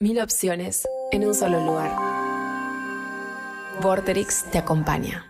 Mil opciones en un solo lugar. Vorterix te acompaña.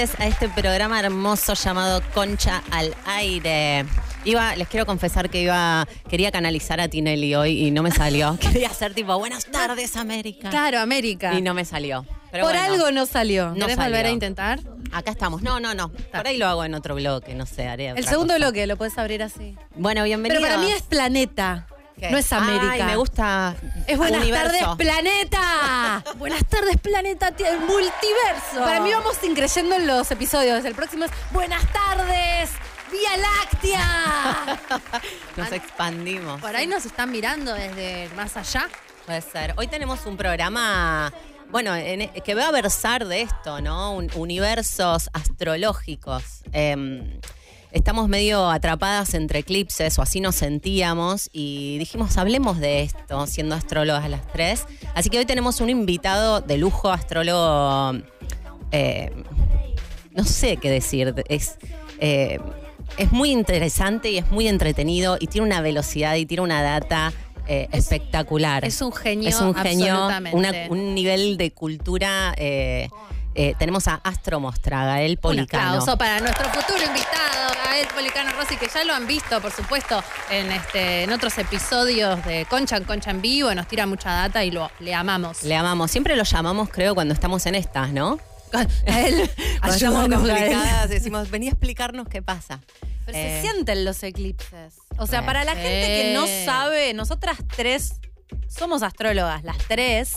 A este programa hermoso llamado Concha al Aire. Iba, les quiero confesar que iba, quería canalizar a Tinelli hoy y no me salió. Quería hacer tipo, buenas tardes, América. Claro, América. Y no me salió. Pero Por bueno, algo no salió. No ¿Querés salió. volver a intentar? Acá estamos. No, no, no. Por ahí lo hago en otro bloque, no sé, haré El segundo cosa. bloque lo puedes abrir así. Bueno, bienvenidos. Pero para mí es planeta. ¿Qué? No es América. Ay, me gusta. Es buenas universo. tardes, planeta. buenas tardes, planeta, el multiverso. Para mí vamos increyendo en los episodios. El próximo es Buenas tardes, Vía Láctea. Nos expandimos. Por ahí nos están mirando desde más allá. Puede ser. Hoy tenemos un programa, bueno, en- e, que va a versar de esto, ¿no? Un- universos astrológicos. Eh, estamos medio atrapadas entre eclipses, o así nos sentíamos, y dijimos, hablemos de esto, siendo astrólogas las tres. Así que hoy tenemos un invitado de lujo, astrólogo. eh, no sé qué decir. Es. eh, es muy interesante y es muy entretenido y tiene una velocidad y tiene una data eh, espectacular. Es un genio, Es un genio, una- un nivel de cultura. eh, eh, tenemos a Astro Mostra, Gael Un Policano. aplauso para nuestro futuro invitado, Gael Policano Rossi, que ya lo han visto, por supuesto, en este en otros episodios de Concha en Concha en Vivo. Nos tira mucha data y lo le amamos. Le amamos. Siempre lo llamamos, creo, cuando estamos en estas, ¿no? A él, estamos complicadas, decimos, vení a explicarnos qué pasa. Pero Eh, se sienten los eclipses. O sea, eh, para la gente que no eh. sabe, nosotras tres somos astrólogas, las tres,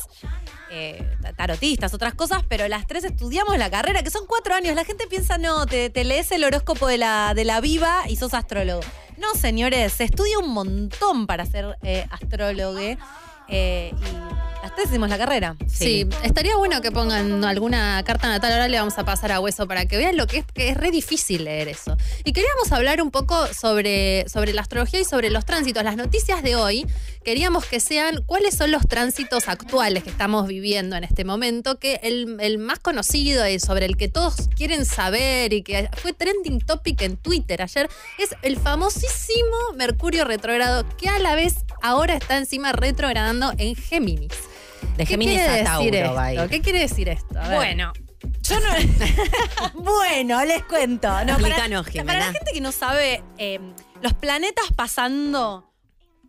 eh, tarotistas, otras cosas, pero las tres estudiamos la carrera, que son cuatro años. La gente piensa, no, te, te lees el horóscopo de la, de la viva y sos astrólogo. No, señores, se estudia un montón para ser eh, astrólogo. eh, y las tres hicimos la carrera. Sí, estaría bueno que pongan alguna carta natal. Ahora le vamos a pasar a Hueso para que vean lo que es, que es re difícil leer eso. Y queríamos hablar un poco sobre, sobre la astrología y sobre los tránsitos. Las noticias de hoy queríamos que sean cuáles son los tránsitos actuales que estamos viviendo en este momento, que el, el más conocido y sobre el que todos quieren saber y que fue trending topic en Twitter ayer es el famosísimo Mercurio retrógrado que a la vez ahora está encima retrogradando en Géminis. De ¿Qué Géminis quiere a decir Tauro a esto? ¿Qué quiere decir esto? A ver. Bueno, yo no. bueno, les cuento. No, para la gente que no sabe, eh, los planetas pasando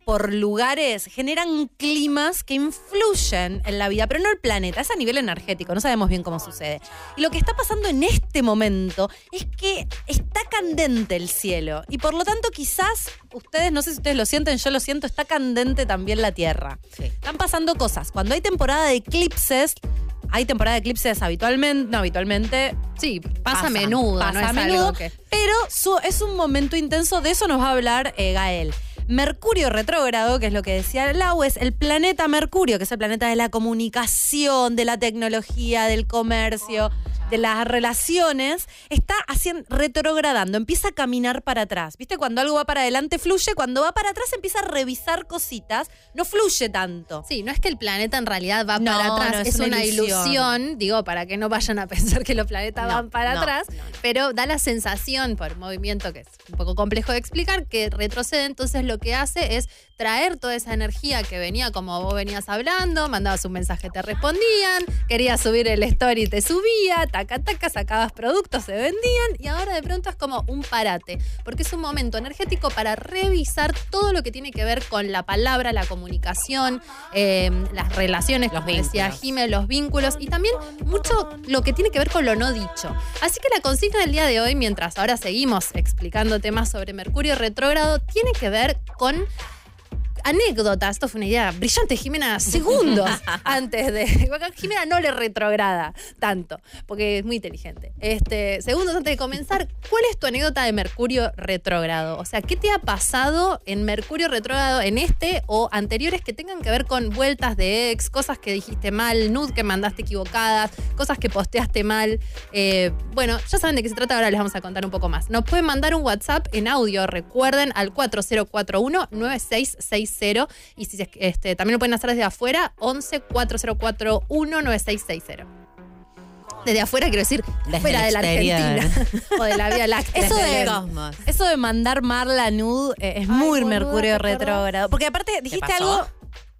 por lugares generan climas que influyen en la vida, pero no el planeta, es a nivel energético, no sabemos bien cómo sucede. Y lo que está pasando en este momento es que está candente el cielo y por lo tanto quizás ustedes, no sé si ustedes lo sienten, yo lo siento, está candente también la Tierra. Sí. Están pasando cosas. Cuando hay temporada de eclipses, hay temporada de eclipses habitualmente, no habitualmente, sí, pasa, Pasa, a menudo, pasa no a menudo, que... pero su- es un momento intenso, de eso nos va a hablar eh, Gael. Mercurio retrógrado, que es lo que decía Lau, es el planeta Mercurio, que es el planeta de la comunicación, de la tecnología, del comercio, de las relaciones, está haciendo, retrogradando, empieza a caminar para atrás. ¿Viste? Cuando algo va para adelante fluye, cuando va para atrás empieza a revisar cositas, no fluye tanto. Sí, no es que el planeta en realidad va No, para atrás, no, es es, una ilusión. ilusión. digo, para que no vayan a pensar que los planetas No, van para atrás, pero da la sensación por movimiento que es un poco complejo de explicar, que retrocede, entonces lo que hace es traer toda esa energía que venía como vos venías hablando, mandabas un mensaje, te respondían, querías subir el story, te subía, taca, taca, sacabas productos, se vendían y ahora de pronto es como un parate, porque es un momento energético para revisar todo lo que tiene que ver con la palabra, la comunicación, eh, las relaciones, Los como decía. Jime, los vínculos y también mucho lo que tiene que ver con lo no dicho. Así que la consigna del día de hoy, mientras ahora seguimos explicando temas sobre Mercurio retrógrado, tiene que ver con anécdota, esto fue una idea brillante, Jimena, segundos antes de. Jimena no le retrograda tanto, porque es muy inteligente. Este, segundos antes de comenzar, ¿cuál es tu anécdota de Mercurio retrógrado? O sea, ¿qué te ha pasado en Mercurio retrógrado en este o anteriores que tengan que ver con vueltas de ex, cosas que dijiste mal, nude que mandaste equivocadas, cosas que posteaste mal? Eh, bueno, ya saben de qué se trata, ahora les vamos a contar un poco más. Nos pueden mandar un WhatsApp en audio, recuerden, al 4041-9660. Y si este, también lo pueden hacer desde afuera, 11 4041 9660. Desde afuera quiero decir, Desde fuera de la. Argentina o de la Vía Láctea. Eso de, eso de mandar Marla nude eh, es Ay, muy Mercurio retrógrado. Porque aparte dijiste algo.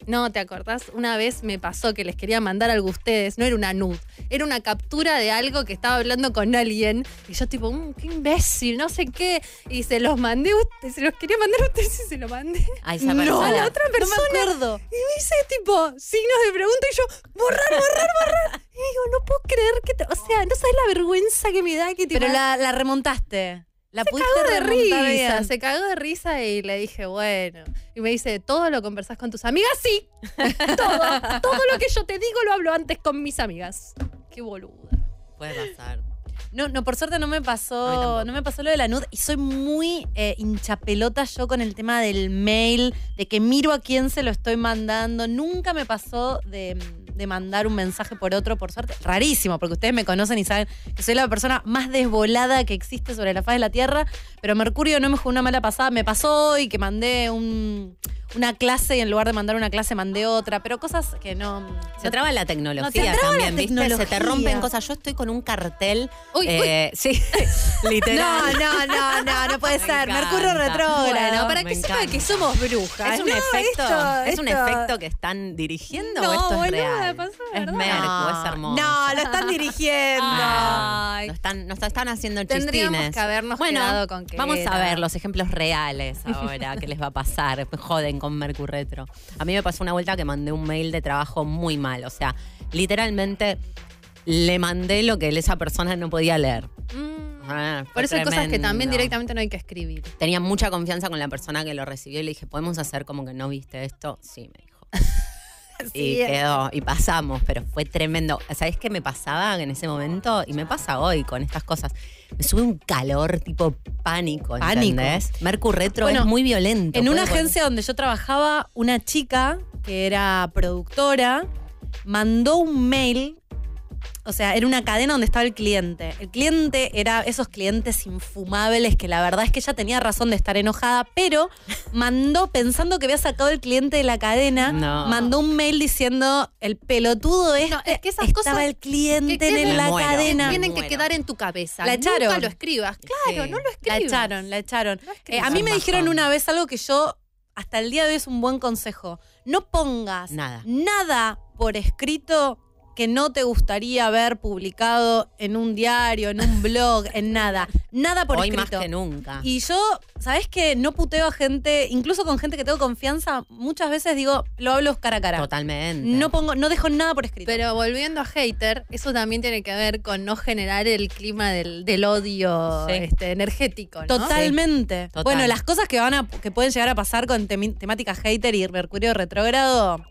No, ¿te acordás? Una vez me pasó que les quería mandar algo a ustedes. No era una nude, era una captura de algo que estaba hablando con alguien. Y yo tipo, "Mm, qué imbécil, no sé qué. Y se los mandé a ustedes, se los quería mandar a ustedes y se los mandé. A esa No, persona. A la otra persona. No me acuerdo. Y me dice tipo, signos de pregunta y yo, borrar, borrar, borrar. Y digo, no puedo creer que, te- o sea, no sabes la vergüenza que me da que Pero la, la remontaste. La se pudiste cagó de risa, bien. se cagó de risa y le dije, bueno. Y me dice, ¿todo lo conversás con tus amigas? Sí. todo, todo lo que yo te digo lo hablo antes con mis amigas. Qué boluda. Puede pasar. No, no, por suerte no me pasó, no me pasó lo de la nude y soy muy eh, hinchapelota yo con el tema del mail, de que miro a quién se lo estoy mandando. Nunca me pasó de, de mandar un mensaje por otro, por suerte. Rarísimo, porque ustedes me conocen y saben que soy la persona más desvolada que existe sobre la faz de la Tierra, pero Mercurio no me jugó una mala pasada. Me pasó hoy que mandé un- una clase y en lugar de mandar una clase mandé otra, pero cosas que no... Se traba la No, tecnología la también, ¿viste? Se te rompen cosas. Yo estoy con un cartel. Uy, eh, Sí, literal. No, no, no, no, no puede Me ser. encanta. Mercurio retrógrado. Bueno, para que sepa que somos brujas. Es un No, efecto, esto- es un efecto que están dirigiendo No, o esto es real. pasó, es. Mercu, es hermoso. No, lo están dirigiendo. Ay. están, nos están haciendo Tendríamos chistines. que habernos bueno, con que Vamos era. a ver los ejemplos reales ahora, qué les va a pasar. Joden con Mercurio Retro. A mí me pasó una vuelta que mandé un mail de trabajo muy mal. O sea, literalmente le mandé lo que esa persona no podía leer. Mm. Ah, Por eso hay cosas que también directamente no hay que escribir. Tenía mucha confianza con la persona que lo recibió y le dije, ¿podemos hacer como que no viste esto? Sí, me dijo. y Sí. quedó, y pasamos, pero fue tremendo. ¿Sabés qué me pasaba en ese momento? Y me pasa hoy con estas cosas. Me sube un calor tipo pánico, Pánico. ¿entendés? Mercurio Retro Bueno, es muy violento. En una poner- agencia donde yo trabajaba, una chica que era productora mandó un mail. O sea, era una cadena donde estaba el cliente. El cliente era esos clientes infumables que la verdad es que ella tenía razón de estar enojada, pero mandó, pensando que había sacado el cliente de la cadena, No. mandó un mail diciendo el pelotudo este No, es que esas estaba cosas el cliente que- que en la muero. cadena. Tienen que quedar en tu cabeza. La echaron. Nunca lo escribas. Claro, Sí. no lo La escribas. echaron, la echaron. No Eh, a mí me dijeron una vez algo que yo hasta el día de hoy es un buen consejo. No pongas Nada. nada por escrito que no te gustaría ver publicado en un diario, en un blog, en nada. Nada por Hoy más escrito. que nunca. Y yo, ¿sabes qué? No puteo a gente, incluso con gente que tengo confianza, muchas veces digo, lo hablo cara a cara. Totalmente. No pongo, no dejo nada por escrito. Pero volviendo a hater, eso también tiene que ver con no generar el clima del, del odio Sí. este, energético, ¿no? Totalmente. Total. Bueno, las cosas que van a, que pueden llegar a pasar con temática hater y Mercurio retrógrado,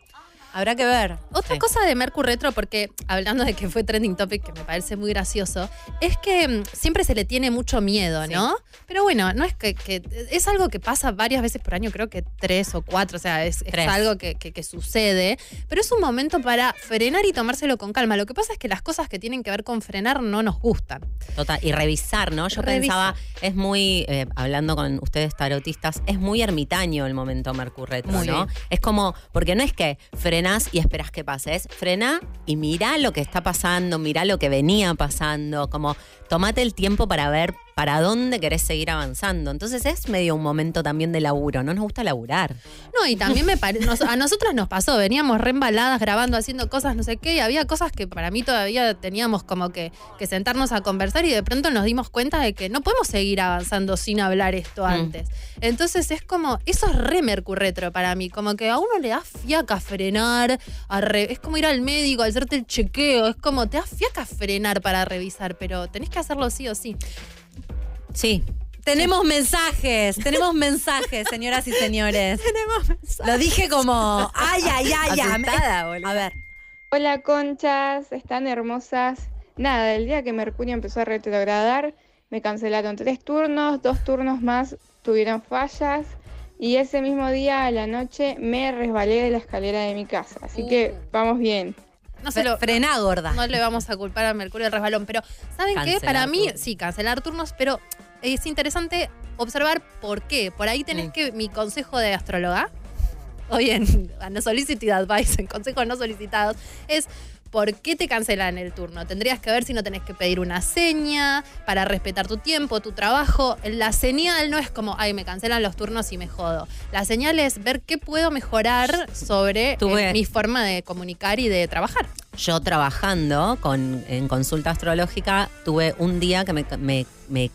habrá que ver. Otra Sí. cosa de Mercury Retro, porque hablando de que fue trending topic, que me parece muy gracioso, es que mm, siempre se le tiene mucho miedo, ¿no? Pero bueno, no es que, que- es algo que pasa varias veces por año, creo que tres o cuatro, o sea, es, algo que, que- que sucede, pero es un momento para frenar y tomárselo con calma. Lo que pasa es que las cosas que tienen que ver con frenar no nos gustan. Total, y revisar, ¿no? Yo Revisa. pensaba, es muy, eh, hablando con ustedes tarotistas, es muy ermitaño el momento Mercurio Retro, Muy ¿no? bien. Es como, porque no es que y esperás que pase, es frena y mirá lo que está pasando, mirá lo que venía pasando, como tomate el tiempo para ver para dónde querés seguir avanzando. Entonces es medio un momento también de laburo, no nos gusta laburar. No, y también me parece, a nosotros nos pasó, veníamos re embaladas grabando, haciendo cosas, no sé qué, y había cosas que para mí todavía teníamos como que, que sentarnos a conversar y de pronto nos dimos cuenta de que no podemos seguir avanzando sin hablar esto antes. Entonces es como, eso es re mercurretro para mí, como que a uno le da fiaca frenar, a re- es como ir al médico, a hacerte el chequeo, es como te da fiaca frenar para revisar, pero tenés que hacerlo sí o sí. Sí, Tenemos mensajes, tenemos mensajes, señoras y señores. Tenemos mensajes. Lo dije como, ay, ay, ay, ay. A ver, Hola conchas, están hermosas. Nada, el día que Mercurio empezó a retrogradar, me cancelaron tres turnos, dos turnos más tuvieron fallas y ese mismo día a la noche me resbalé de la escalera de mi casa. Así que vamos bien. No se lo, frená, gorda. no le vamos a culpar a Mercurio del resbalón, pero ¿saben qué? Cancelar Para mí, turnos. sí, cancelar turnos, pero es interesante observar por qué. Por ahí tenés Mm. que mi consejo de astróloga, o bien, no solicited advice, en consejos no solicitados, es por qué te cancelan el turno. Tendrías que ver si no tenés que pedir una seña para respetar tu tiempo, tu trabajo. La señal no es como, ay, me cancelan los turnos y me jodo. La señal es ver qué puedo mejorar sobre Tuve- eh, mi forma de comunicar y de trabajar. Yo trabajando con, en consulta astrológica tuve un día que me, me- me-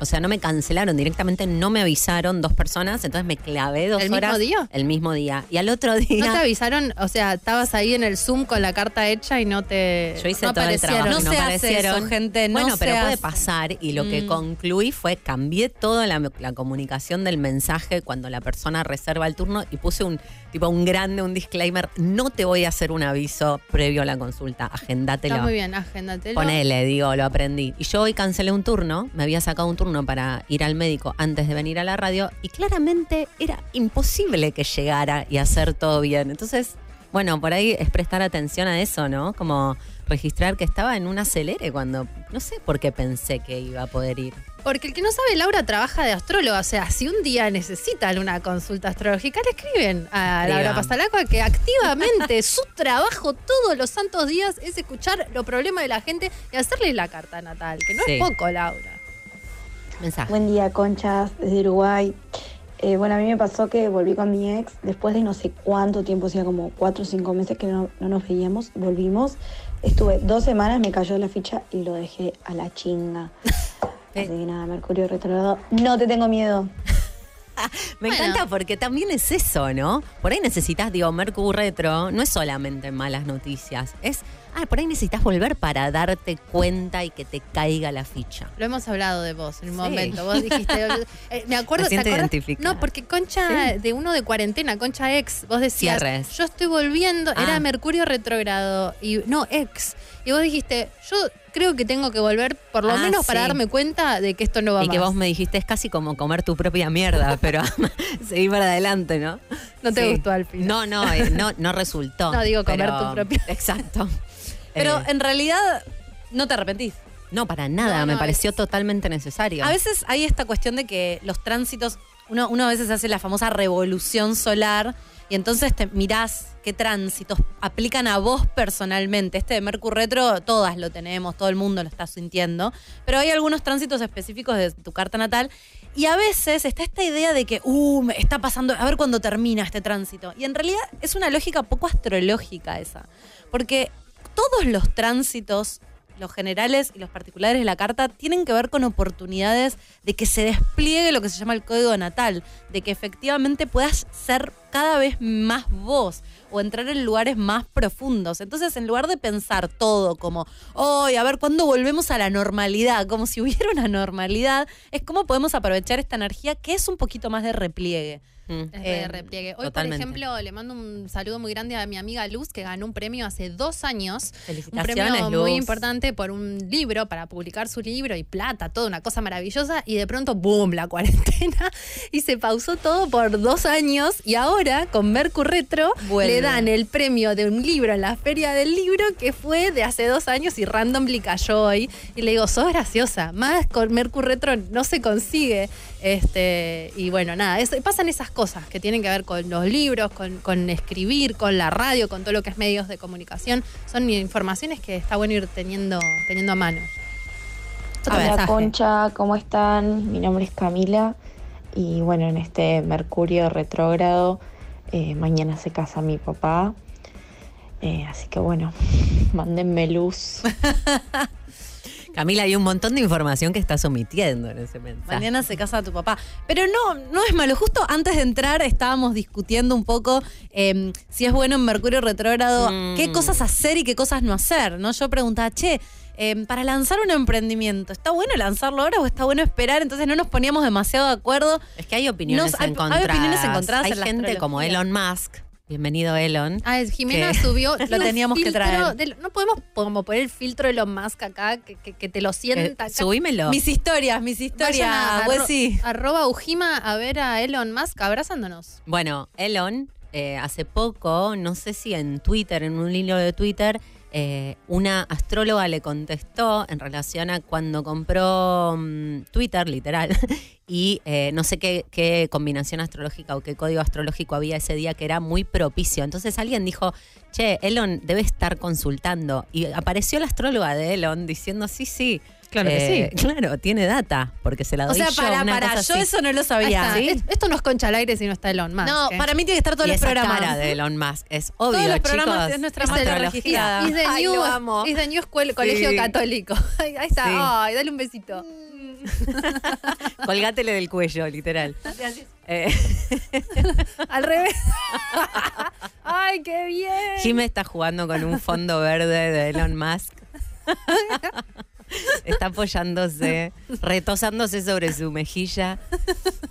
o sea, no me cancelaron directamente, no me avisaron dos personas, entonces me clavé dos ¿El mismo horas. día? El mismo día. Y al otro día. ¿No te avisaron? O sea, estabas ahí en el Zoom con la carta hecha y no te. Yo hice no todo el trabajo. No y se hace aparecieron. eso, gente, no bueno, pero puede hace. pasar. Y lo que Mm. concluí fue cambié toda la, la comunicación del mensaje cuando la persona reserva el turno y puse un tipo un grande, un disclaimer. No te voy a hacer un aviso previo a la consulta. Agendátelo. Está muy bien, agéndatelo. Ponele, digo, lo aprendí. Y yo hoy cancelé un turno, me había sacado un turno para ir al médico antes de venir a la radio y claramente era imposible que llegara y hacer todo bien. Entonces, bueno, por ahí es prestar atención a eso, ¿no? Como registrar que estaba en un acelere cuando no sé por qué pensé que iba a poder ir. Porque el que no sabe, Laura trabaja de astróloga. O sea, si un día necesitan una consulta astrológica, le escriben a Laura. Pasalacua que activamente su trabajo todos los santos días es escuchar los problemas de la gente y hacerle la carta natal. Que no Sí. es poco, Laura. Mensaje. Buen día, conchas, desde Uruguay. Eh, bueno, a mí me pasó que volví con mi ex después de no sé cuánto tiempo, o sea, como cuatro o cinco meses que no, no nos veíamos, volvimos. Estuve dos semanas, me cayó la ficha y lo dejé a la chinga. Así que nada, Mercurio retrogrado. No te tengo miedo. Me Bueno. encanta porque también es eso, ¿no? Por ahí necesitas, digo, Mercurio Retro, no es solamente malas noticias, es, ah, por ahí necesitas volver para darte cuenta y que te caiga la ficha. Lo hemos hablado de vos en un Sí. momento. Vos dijiste. eh, me acuerdo. ¿te. No, porque Concha, Sí. de uno de cuarentena, Concha ex, vos decías. Cierres. Yo estoy volviendo. Ah. Era Mercurio retrógrado. Y no, ex. Y vos dijiste, yo creo que tengo que volver por lo Ah, menos para sí. darme cuenta de que esto no va Y que más. vos me dijiste, es casi como comer tu propia mierda, pero seguí para adelante, ¿no? No te gustó al final. No, no, eh, no, no resultó. No, digo, comer pero- tu propia- Exacto. Pero Eh, en realidad no te arrepentís. no, para nada, No, me pareció es- totalmente necesario. A veces hay esta cuestión de que los tránsitos, uno, uno a veces hace la famosa revolución solar y entonces te mirás qué tránsitos aplican a vos personalmente. Este de Mercurio Retro, todas lo tenemos, todo el mundo lo está sintiendo, pero hay algunos tránsitos específicos de tu carta natal y a veces está esta idea de que, uh, está pasando, a ver cuándo termina este tránsito. Y en realidad es una lógica poco astrológica esa, porque todos los tránsitos los generales y los particulares de la carta tienen que ver con oportunidades de que se despliegue lo que se llama el código natal, de que efectivamente puedas ser cada vez más vos o entrar en lugares más profundos. Entonces, en lugar de pensar todo como, hoy a ver cuándo volvemos a la normalidad, como si hubiera una normalidad, es cómo podemos aprovechar esta energía que es un poquito más de repliegue. Mm. Es de Eh, repliegue. Hoy, totalmente. por ejemplo, le mando un saludo muy grande a mi amiga Luz, que ganó un premio hace dos años. Un Felicitaciones, premio muy importante por un libro, para publicar su libro y plata, toda una cosa maravillosa. Y de pronto, ¡boom! La cuarentena. Y se pausó todo por dos años. Y ahora, con Mercurio Retro, Vuelve. le dan el premio de un libro en la Feria del Libro que fue de hace dos años y randomly cayó hoy. Y le digo, sos graciosa. Más con Mercurio Retro no se consigue. Este, y bueno, nada, es- pasan esas cosas que tienen que ver con los libros, con, con escribir, con la radio, con todo lo que es medios de comunicación. Son informaciones que está bueno ir teniendo, teniendo a mano. Hola, mensaje. Concha, ¿cómo están? Mi nombre es Camila y bueno, en este Mercurio retrógrado, eh, mañana se casa mi papá. Eh, así que bueno, mándenme luz. Camila, hay un montón de información que estás omitiendo en ese mensaje. Mañana se casa tu papá. Pero no, no es malo. Justo antes de entrar estábamos discutiendo un poco eh, si es bueno en Mercurio retrógrado, Mm. qué cosas hacer y qué cosas no hacer. ¿no? Yo preguntaba, che, eh, para lanzar un emprendimiento, ¿está bueno lanzarlo ahora o está bueno esperar? Entonces no nos poníamos demasiado de acuerdo. Es que hay opiniones Nos- hay- hay encontradas. opiniones encontradas Hay en la gente como. Elon Musk. Bienvenido, Elon. Ah, es- Jimena subió. Lo teníamos que traer. no podemos como poner el filtro de Elon Musk acá, que, que- que te lo sienta. acá. subímelo. Mis historias, mis historias, Vayan a pues arro- sí. arroba Ujima a ver a Elon Musk abrazándonos. Bueno, Elon, eh, hace poco, no sé si en Twitter, en un hilo de Twitter, eh, una astróloga le contestó en relación a cuando compró mm, Twitter, literal, y eh, no sé qué, qué combinación astrológica o qué código astrológico había ese día que era muy propicio. Entonces alguien dijo, che, Elon debe estar consultando. Y apareció la astróloga de Elon diciendo, sí, sí. Claro que eh, Claro, tiene data, porque se la O doy sea, yo, para, una para, cosa yo así. eso no lo sabía. Es- Esto no es concha al aire si no está Elon Musk. No, ¿eh? para mí tiene que estar todos y los esa programas. cara de Elon Musk es obvio, Todos los chicos. programas es nuestra Es marca registrada. Is the Ay, new, amo. is the new escuela- colegio Sí. católico. Ahí, ahí está. Sí. Ay, dale un besito. Colgátele del cuello, literal. Eh, Al revés. Ay, qué bien. Jimmy está jugando con un fondo verde de Elon Musk. Está apoyándose, retosándose sobre su mejilla.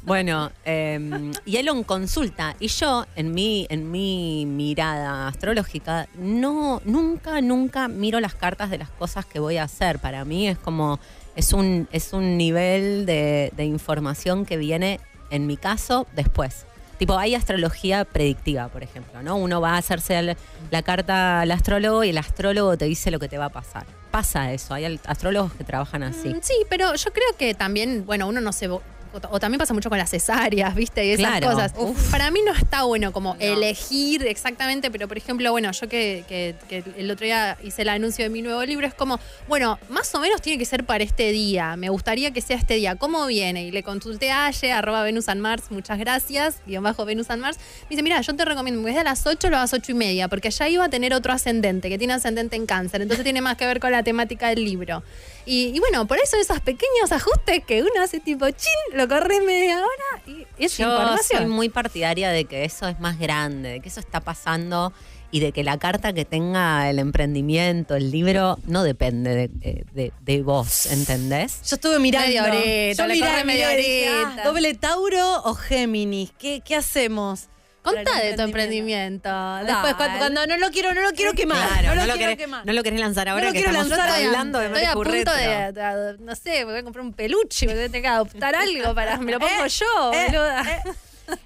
Bueno, eh, y Elon consulta. Y yo, en mi, en mi mirada astrológica, no, nunca, nunca miro las cartas de las cosas que voy a hacer. Para mí es como, es un, es un nivel de, de información que viene, en mi caso, después. Tipo, hay astrología predictiva, por ejemplo, ¿no? Uno va a hacerse la carta al astrólogo y el astrólogo te dice lo que te va a pasar. Pasa eso, hay astrólogos que trabajan así. Mm, Sí, pero yo creo que también, bueno, uno no se... O o también pasa mucho con las cesáreas, ¿viste? Y esas Claro. cosas. Uf. Para mí no está bueno como No. elegir exactamente, pero por ejemplo, bueno, yo que, que- que el otro día hice el anuncio de mi nuevo libro, es como, bueno, más o menos tiene que ser para este día. Me gustaría que sea este día. ¿Cómo viene? Y le consulté a Aye, arroba Venus and Mars, muchas gracias, guion bajo Venus and Mars. Me dice, mira, yo te recomiendo, que desde a las 8 lo hagas 8 y media, porque ya iba a tener otro ascendente, que tiene ascendente en cáncer. Entonces tiene más que ver con la temática del libro. Y, y bueno, por eso esos pequeños ajustes que uno hace tipo chin, lo corres media hora y es Yo información. soy muy partidaria de que eso es más grande, de que eso está pasando y de que la carta que tenga el emprendimiento, el libro, no depende de, eh, de- de vos, ¿entendés? Yo estuve mirando. Media horita, Yo le miré, corre media horita. ¿Doble Tauro o Géminis? ¿Qué, qué hacemos? Contá de tu emprendimiento. Después, cuando, cuando no lo quiero, no lo quiero quemar. Claro, no, no, lo lo quiero querés, quemar. no lo querés lanzar ahora lo que estamos lanzar hablando de Estoy a punto de, no sé, me voy a comprar un peluche, me voy a tener que adoptar algo para, me lo pongo Eh, yo, eh, boluda.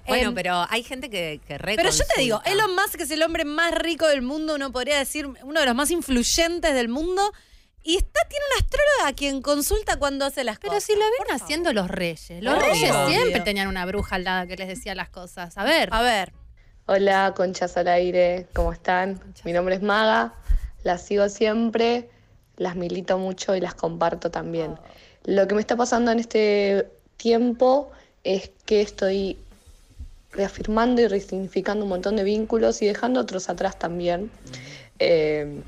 Bueno, pero hay gente que, que Pero yo te digo. Elon Musk es el hombre más rico del mundo, uno podría decir, uno de los más influyentes del mundo. Y está, tiene una astróloga a quien consulta cuando hace las Pero cosas. si lo ven Por favor. haciendo los reyes. Los Obvio. reyes siempre Obvio. tenían una bruja al lado que les decía las cosas. A ver. A ver. Hola, conchas al aire, ¿cómo están? Mi nombre es Maga, las sigo siempre, las milito mucho y las comparto también. Lo que me está pasando en este tiempo es que estoy reafirmando y resignificando un montón de vínculos y dejando otros atrás también. Eh,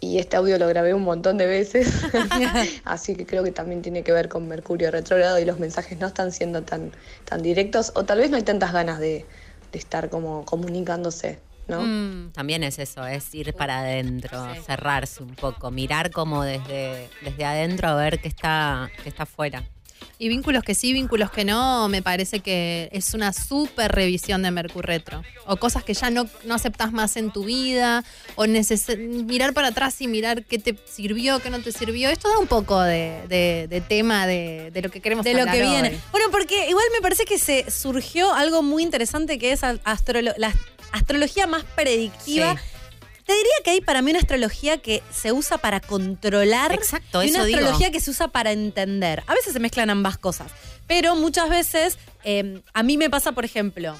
y este audio lo grabé un montón de veces, así que creo que también tiene que ver con Mercurio retrógrado y los mensajes no están siendo tan, tan directos o tal vez no hay tantas ganas de, de estar como comunicándose, ¿no? Mm. También es eso, es ir para adentro, Sí. cerrarse un poco, mirar como desde, desde adentro a ver qué está, qué está afuera. Y vínculos que sí, vínculos que no, me parece que es una súper revisión de Mercurio Retro. O cosas que ya no, no aceptas más en tu vida, o neces- mirar para atrás y mirar qué te sirvió, qué no te sirvió. Esto da un poco de, de- de tema de, de lo que queremos de lo que hoy. viene. Bueno, porque igual me parece que se surgió algo muy interesante que es a- astrolo- la astrología más predictiva. Sí. Te diría que hay para mí una astrología que se usa para controlar Exacto, y una eso digo. astrología que se usa para entender. A veces se mezclan ambas cosas, pero muchas veces eh, a mí me pasa, por ejemplo,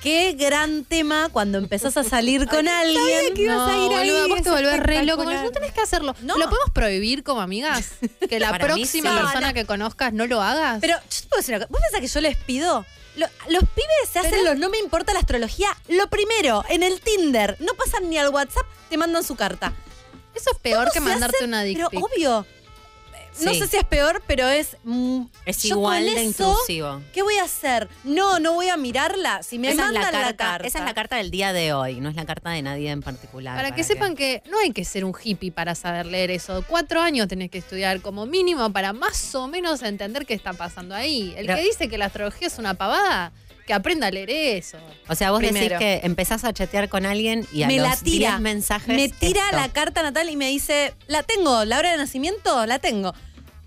qué gran tema cuando empezás a salir con alguien. que ibas a ir ahí, boluda, vos te volvés re loco. No tenés que hacerlo. No. ¿Lo podemos prohibir como amigas? Que la Para mí próxima sí. persona No, que conozcas no lo hagas. Pero yo te puedo decir una cosa. ¿Vos pensás que yo les pido? Lo- los pibes se hacen Pero- los no me importa la astrología. Lo primero, en el Tinder, no pasan ni al WhatsApp, te mandan su carta. Eso es peor que mandarte una dick Pero pic. obvio. No sé si es peor, pero es. mm, Es igual de eso, intrusivo. ¿Qué voy a hacer? No, no voy a mirarla. Si me esa, es mandan la la carta, esa es la carta del día de hoy, no es la carta de nadie en particular. Para que sepan que no hay que ser un hippie para saber leer eso. Cuatro años tenés que estudiar como mínimo para más o menos entender qué está pasando ahí. El Pero- que dice que la astrología es una pavada, que aprenda a leer eso. O sea, vos Primero. decís que empezás a chatear con alguien y a me los la tira. 10 mensajes. me tira esto. la carta natal y me dice, la tengo, la hora de nacimiento, la tengo.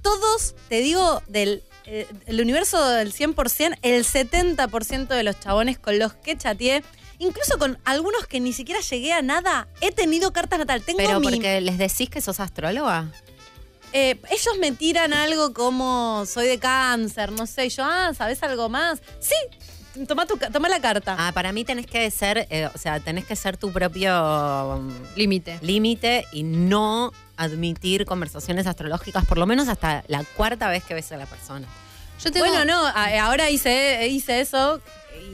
Todos, te digo, del eh, el universo del 100%, el 70% de los chabones con los que chateé, incluso con algunos que ni siquiera llegué a nada, he tenido cartas natal. Tengo Pero mi- porque les decís que sos astróloga. eh, ellos me tiran algo como soy de cáncer, no sé, y yo, ah, ¿sabes algo más? Sí, toma, tu, ca- toma la carta. Ah, para mí tenés que ser, eh, o sea, tenés que ser tu propio um, Límite. límite y no admitir conversaciones astrológicas, por lo menos hasta la cuarta vez que ves a la persona. Yo tengo, Bueno, no, a- ahora hice, hice eso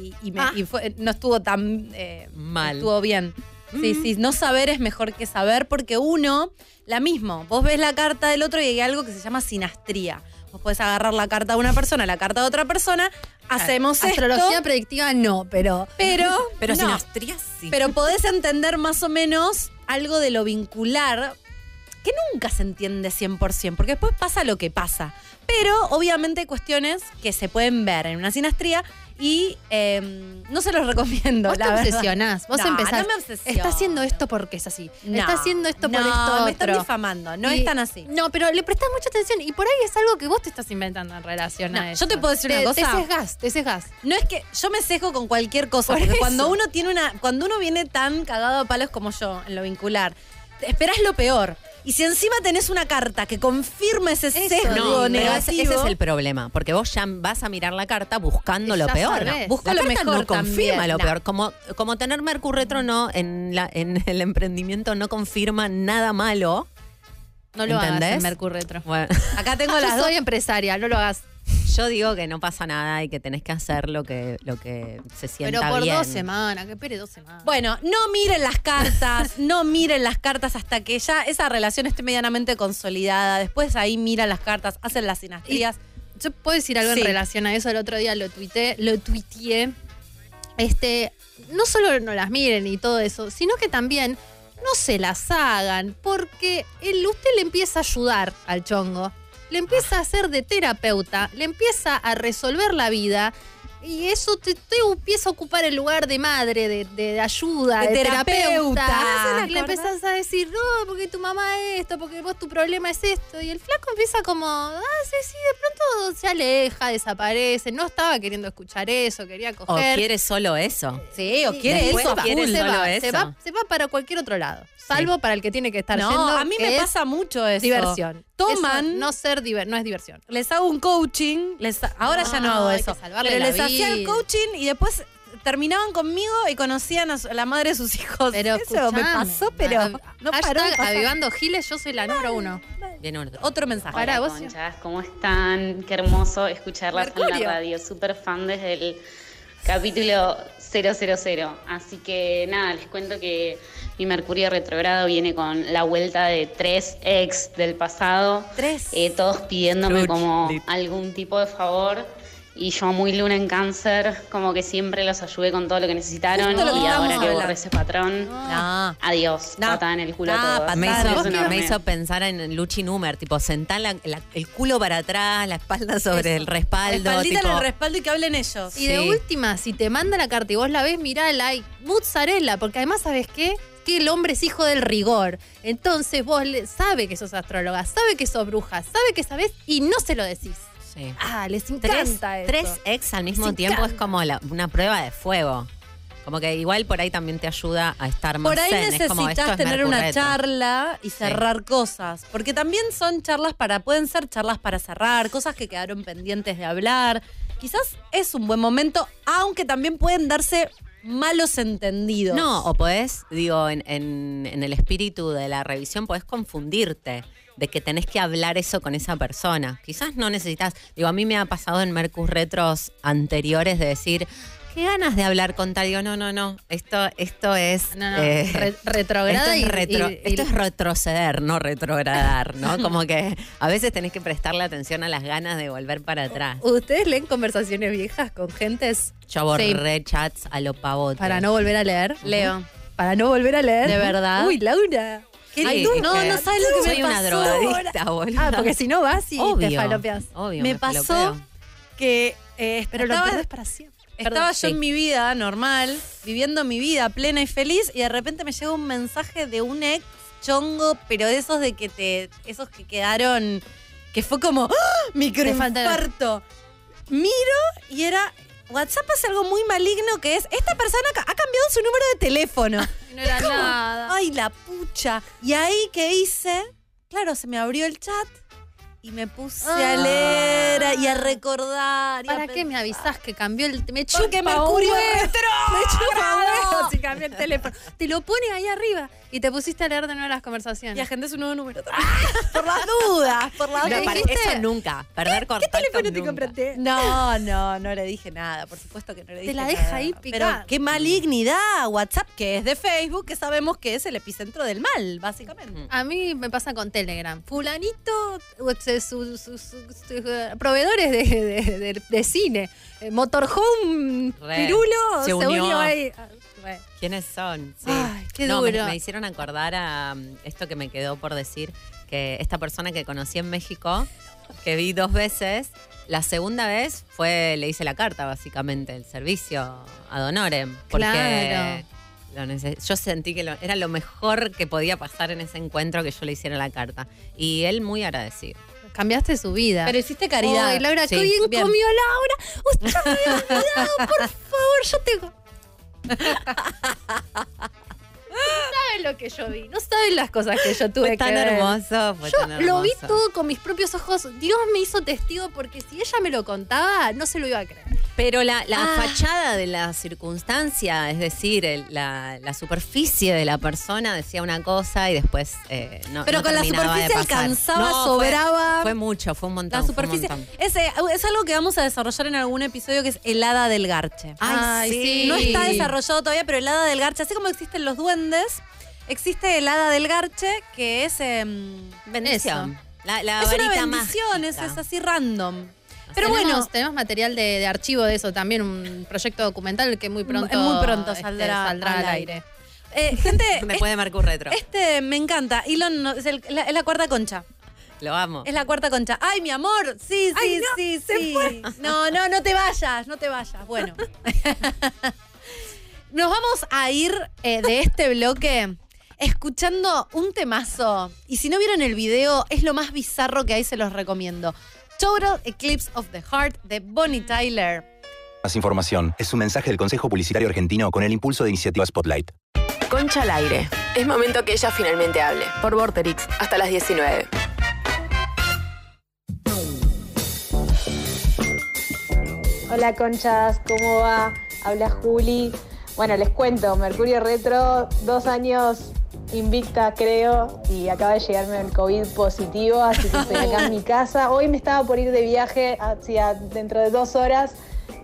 y, y me- Ah. y fue- no estuvo tan eh, Mal. Estuvo bien. Sí, Mm. sí, no saber es mejor que saber porque uno, la mismo, vos ves la carta del otro y hay algo que se llama sinastría. Vos podés agarrar la carta de una persona, la carta de otra persona, hacemos Astrología esto, predictiva no, pero pero, Pero no, sinastría sí. pero podés entender más o menos algo de lo vincular que nunca se entiende 100%, porque después pasa lo que pasa. Pero obviamente hay cuestiones que se pueden ver en una sinastría y eh, no se los recomiendo. vos te la verdad. obsesionás. Vos No, empezás. no me obsesiono. Está haciendo esto porque es así. No, está haciendo esto por no, esto me están otro. difamando, no Y- es tan así. No, pero le prestás mucha atención y por ahí es algo que vos te estás inventando en relación No, a yo eso. te puedo decir una Te- cosa. Te sesgás, te sesgás. No es que yo me sesgo con cualquier cosa, Por porque eso. cuando uno tiene una, cuando uno viene tan cagado a palos como yo en lo vincular, te esperás lo peor. Y si encima tenés una carta que confirma ese Eso, sesgo No, pero negativo, ese, ese es el problema, porque vos ya vas a mirar la carta buscando lo peor. Busco la lo carta mejor no confirma también, lo no. peor. Como, como tener Mercurio retro no en, la, en el emprendimiento no confirma nada malo. No lo hagas ¿Entendés? en Mercurio Retro. Bueno, acá tengo Yo las dos. soy empresaria, no lo hagas. Yo digo que no pasa nada y que tenés que hacer lo que, lo que se sienta Pero por bien. dos semanas, que espere dos semanas. Bueno, no miren las cartas, no miren las cartas hasta que ya esa relación esté medianamente consolidada. Después ahí miran las cartas, hacen las sinastrías. Yo puedo decir algo Sí. en relación a eso. El otro día lo tuiteé, lo tuiteé. Este, no solo no las miren y todo eso, sino que también no se las hagan, porque el, usted le empieza a ayudar al chongo, le empieza a hacer de terapeuta, le empieza a resolver la vida. Y eso te, te empieza a ocupar el lugar de madre, de, de ayuda, De de, terapeuta. terapeuta. ¿Te Y le empezás a decir, no, porque tu mamá esto, porque vos tu problema es esto. Y el flaco empieza como, ah, sí, sí, de pronto se aleja, desaparece. No estaba queriendo escuchar eso, quería O coger. quiere solo eso. Sí, o quiere eso. se va, quiere se solo va, eso. Se va, se va para cualquier otro lado. Salvo para el que tiene que estar No, yendo. a mí me es pasa mucho eso. Diversión. Toman, Eso no ser no es diversión. les hago un coaching, les, ahora ya no No, hago eso, pero les hacía el coaching y después terminaban conmigo y conocían a su- a la madre de sus hijos. Pero eso me pasó, pero a- no paró de pasar. avivando giles, yo soy la número uno. Viene otro. Otro mensaje. Para Hola, vos, conchas, ¿cómo están? Qué hermoso escucharlas en la radio. Súper fan desde el capítulo 000. Así que nada, les cuento que mi Mercurio retrogrado viene con la vuelta de tres ex del pasado. Tres. Eh, todos pidiéndome como algún tipo de favor. Y yo muy luna en cáncer, como que siempre los ayudé con todo lo que necesitaron. Justo lo que y ahora que borré ese patrón, No. adiós, No. patada en el culo No, a todos. patada. Me hizo, me hizo pensar en Luchi Numer, tipo, sentar la- la- el culo para atrás, la espalda sobre el respaldo. Espaldita tipo, en el respaldo y que hablen ellos. Y de última, si te manda la carta y vos la ves, mirala y mozzarella, porque además, ¿sabes qué? Que el hombre es hijo del rigor. Entonces vos le, sabe que sos astróloga, sabe que sos bruja, sabe que sabés y no se lo decís. Sí. Ah, les Tres, encanta eso. tres ex al mismo Les tiempo es como la- una prueba de fuego. Como que igual por ahí también te ayuda a estar más Por ahí zen. Es como, esto necesitas es tener una charla y cerrar cosas. Porque también son charlas para, pueden ser charlas para cerrar, cosas que quedaron pendientes de hablar. Quizás es un buen momento, aunque también pueden darse malos entendidos. No, o podés, digo, en, en- en el espíritu de la revisión, podés confundirte de que tenés que hablar eso con esa persona. Quizás no necesitas, digo, a mí me ha pasado en Mercus Retros anteriores de decir, qué ganas de hablar con tal. Digo, no, no, no. Esto, esto es. No, no, eh, re- retrograda esto es, retro- y- y- esto es retroceder, no retrogradar, ¿no? Como que a veces tenés que prestarle atención a las ganas de volver para atrás. ¿Ustedes leen conversaciones viejas con gentes Yo borré chats a lo pavote. para no volver a leer? Leo. Para no volver a leer. ¿De verdad? Uy, Laura. Ay, no, no sabes lo que me Soy una pasó drogadicta, boludo. Ah, porque si no vas y te Obvio, falopeas. Obvio, Me me pasó falopeo. que eh, Pero lo estaba, perdés para siempre. estaba yo sí. en mi vida normal, viviendo mi vida plena y feliz, y de repente me llega un mensaje de un ex chongo, pero de esos de que te. esos que quedaron. que fue como. ¡Ah! Microinfarto. Miro y era. WhatsApp hace algo muy maligno que es. Esta persona ha cambiado su número de teléfono. No era nada. Ay, la pucha. Y ahí que hice, claro, se me abrió el chat y me puse a Ah. leer y a recordar. y a ¿Para qué me avisás que cambió el me chupa Porque Mercurio huevo, retro. Me chupa huevo si cambió el teléfono. Te lo pone ahí arriba y te pusiste a leer de nuevo las Y conversaciones. agendé su nuevo número. por las dudas, por las No, ¿Le dudas. para- dijiste? eso nunca. Perder contacto nunca. No, no, no le dije nada, por supuesto que no le dije la nada. deja ahí Pero picada. qué malignidad. WhatsApp, que es de Facebook, que sabemos que es el epicentro del mal, básicamente. A mí me pasa con Telegram. Fulanito, sus su- su- su- su- eh, proveedores de, de- de- de cine. Eh, Motorhome, Re. Pirulo, Se unió. ahí. Ah, bueno. ¿Quiénes son? Sí. Ay, qué No, me- duro. Me, hicieron acordar a um, esto que me quedó por decir, que esta persona que conocí en México, que vi dos veces, la segunda vez fue, le hice la carta, básicamente, el servicio ad honorem. Porque Claro. lo nece- yo sentí que lo- era lo mejor que podía pasar en ese encuentro que yo le hiciera la carta. Y él muy agradecido. Cambiaste su vida. Pero hiciste caridad. Ay, Laura, Sí. qué bien, Bien. comió Laura. Usted me había olvidado, por favor, yo tengo. No saben lo que yo vi, no saben las cosas que yo tuve Fue tan que ver. hermoso, fue Yo tan hermoso. lo vi todo con mis propios ojos. Dios me hizo testigo porque si ella me lo contaba, no se lo iba a creer. Pero la, la Ah. fachada de la circunstancia, es decir, el- la, la superficie de la persona decía una cosa y después eh, no Pero no con la superficie alcanzaba, No, sobraba. Fue, fue mucho, fue un montón. La superficie. montón. Ese, es algo que vamos a desarrollar en algún episodio que es el hada del garche. Ay, sí. No está desarrollado todavía, pero el hada del garche, así como existen los duendes, existe el hada del garche que es. em, Bendición. La, la es una bendición, es, es así random. Pero tenemos, bueno, tenemos material de, de archivo de eso también, un proyecto documental que muy pronto, Muy pronto este, saldrá al al aire. aire. eh, gente, Después de Mercur Retro. este me encanta. Elon no- es, el- la, es la cuarta concha. Lo amo. Es la cuarta concha. Ay, mi amor. Sí, sí, Ay, no, sí, sí. No, no, no te vayas, no te vayas. Bueno. Nos vamos a ir eh, de este bloque escuchando un temazo. Y si no vieron el video, es lo más bizarro que hay, se los recomiendo. Total Eclipse of the Heart de Bonnie Tyler. Más información es un mensaje del Consejo Publicitario Argentino con el impulso de iniciativa Spotlight. Concha al aire. Es momento que ella finalmente hable. Por Vorterix, hasta las 19. Hola conchas, ¿cómo va? Habla Juli. Bueno, les cuento, Mercurio Retro, dos años invicta creo y acaba de llegarme el COVID positivo, así que estoy acá en mi casa. Hoy me estaba por ir de viaje hacia dentro de dos horas.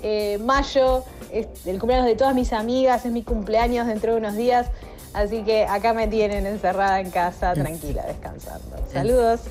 Eh, mayo, es el cumpleaños de todas mis amigas, es mi cumpleaños dentro de unos días, así que acá me tienen encerrada en casa, tranquila, descansando. Saludos.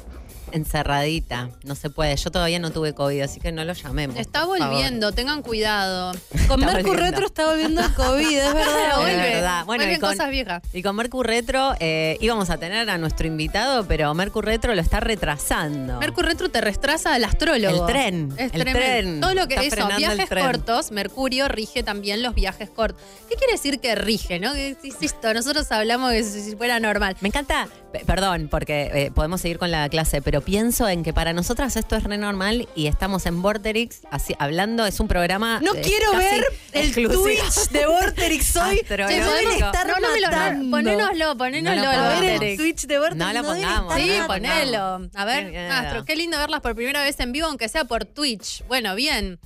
Encerradita. No se puede. Yo todavía no tuve COVID, así que no lo llamemos. Está favor. volviendo, tengan cuidado. Con Está volviendo. Retro está volviendo el COVID, es verdad. Es vuelve. verdad. Bueno, Vuelven y con, cosas viejas. Y con Mercur Retro eh, íbamos a tener a nuestro invitado, pero Mercur Retro lo está retrasando. Mercurio Retro te retrasa al astrólogo. El tren, Es el tremendo. tren. Todo lo que Está eso, viajes cortos, Mercurio rige también los viajes cortos. ¿Qué quiere decir que rige, no? Que, insisto, nosotros hablamos que si fuera normal. Me encanta, perdón, porque eh, podemos seguir con la clase, pero pienso en que para nosotras esto es re normal y estamos en Vorterix así, hablando, es un programa. No eh, quiero ver el exclusivo. Twitch de Vorterix hoy. Deben estar no, no me lo, ponénoslo, ponénoslo. No lo al A ver el. Twitch de Vorterix. No lo pongamos, Sí, no ponelo. A ver. Astro, qué lindo verlas por primera vez en vivo, aunque sea por Twitch. Bueno, bien.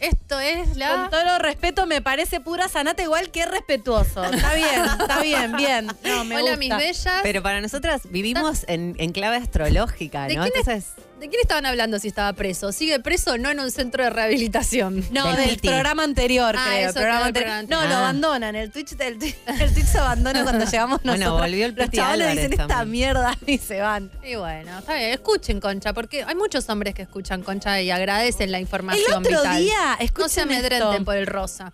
Esto es Con la. todo respeto, me parece pura sanata igual que respetuoso. Está bien, está bien, bien. No, me Hola, gusta. mis bellas. Pero para nosotras vivimos en, en clave astrológica, ¿De ¿no? es- Entonces, ¿De quién estaban hablando si estaba preso? ¿Sigue preso o no en un centro de rehabilitación? No, Del del, programa anterior, Ah, creo. eso programa anterior. No, anterior. lo Ah. abandonan. El Twitch, el, Twitch- el Twitch se abandona cuando llegamos Bueno, nosotros. volvió el Los chavales Álvarez dicen esta también. mierda y se van. Y bueno, está bien, escuchen Concha, porque hay muchos hombres que escuchan Concha y agradecen la información El otro vital. día, no se escuchen amedrenten esto. por el rosa.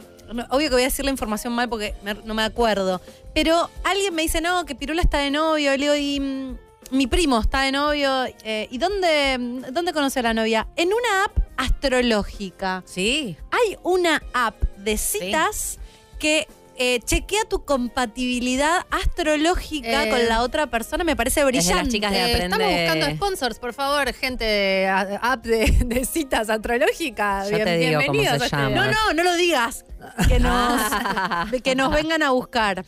Obvio que voy a decir la información mal porque me- no me acuerdo. Pero alguien me dice, no, que Pirula está de novio. Y le digo, y mm, mi primo está de novio. eh, ¿Y dónde, dónde conoce a la novia? En una app astrológica. Sí. Hay una app de citas que eh, chequea tu compatibilidad astrológica Eh, con la otra persona. Me parece de brillante. las chicas de Eh, Aprende- estamos buscando sponsors, por favor, gente de app de, de citas astrológicas. Digo cómo bienvenidos este-. No, no, no lo digas. Que nos, que nos vengan a buscar.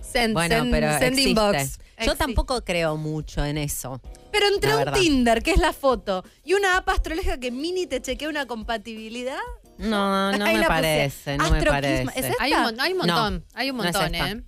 Send, Bueno, send- pero send existe. inbox. Yo tampoco creo mucho en eso. Pero entre La un verdad. Tinder, que es la foto, y una app astrológica que mini te chequea una compatibilidad. No, no Ahí me la puse. parece, no me Astroquisma. parece. ¿Es esta? Hay un, mon- hay un No, montón, hay un no es montón, esta. ¿eh?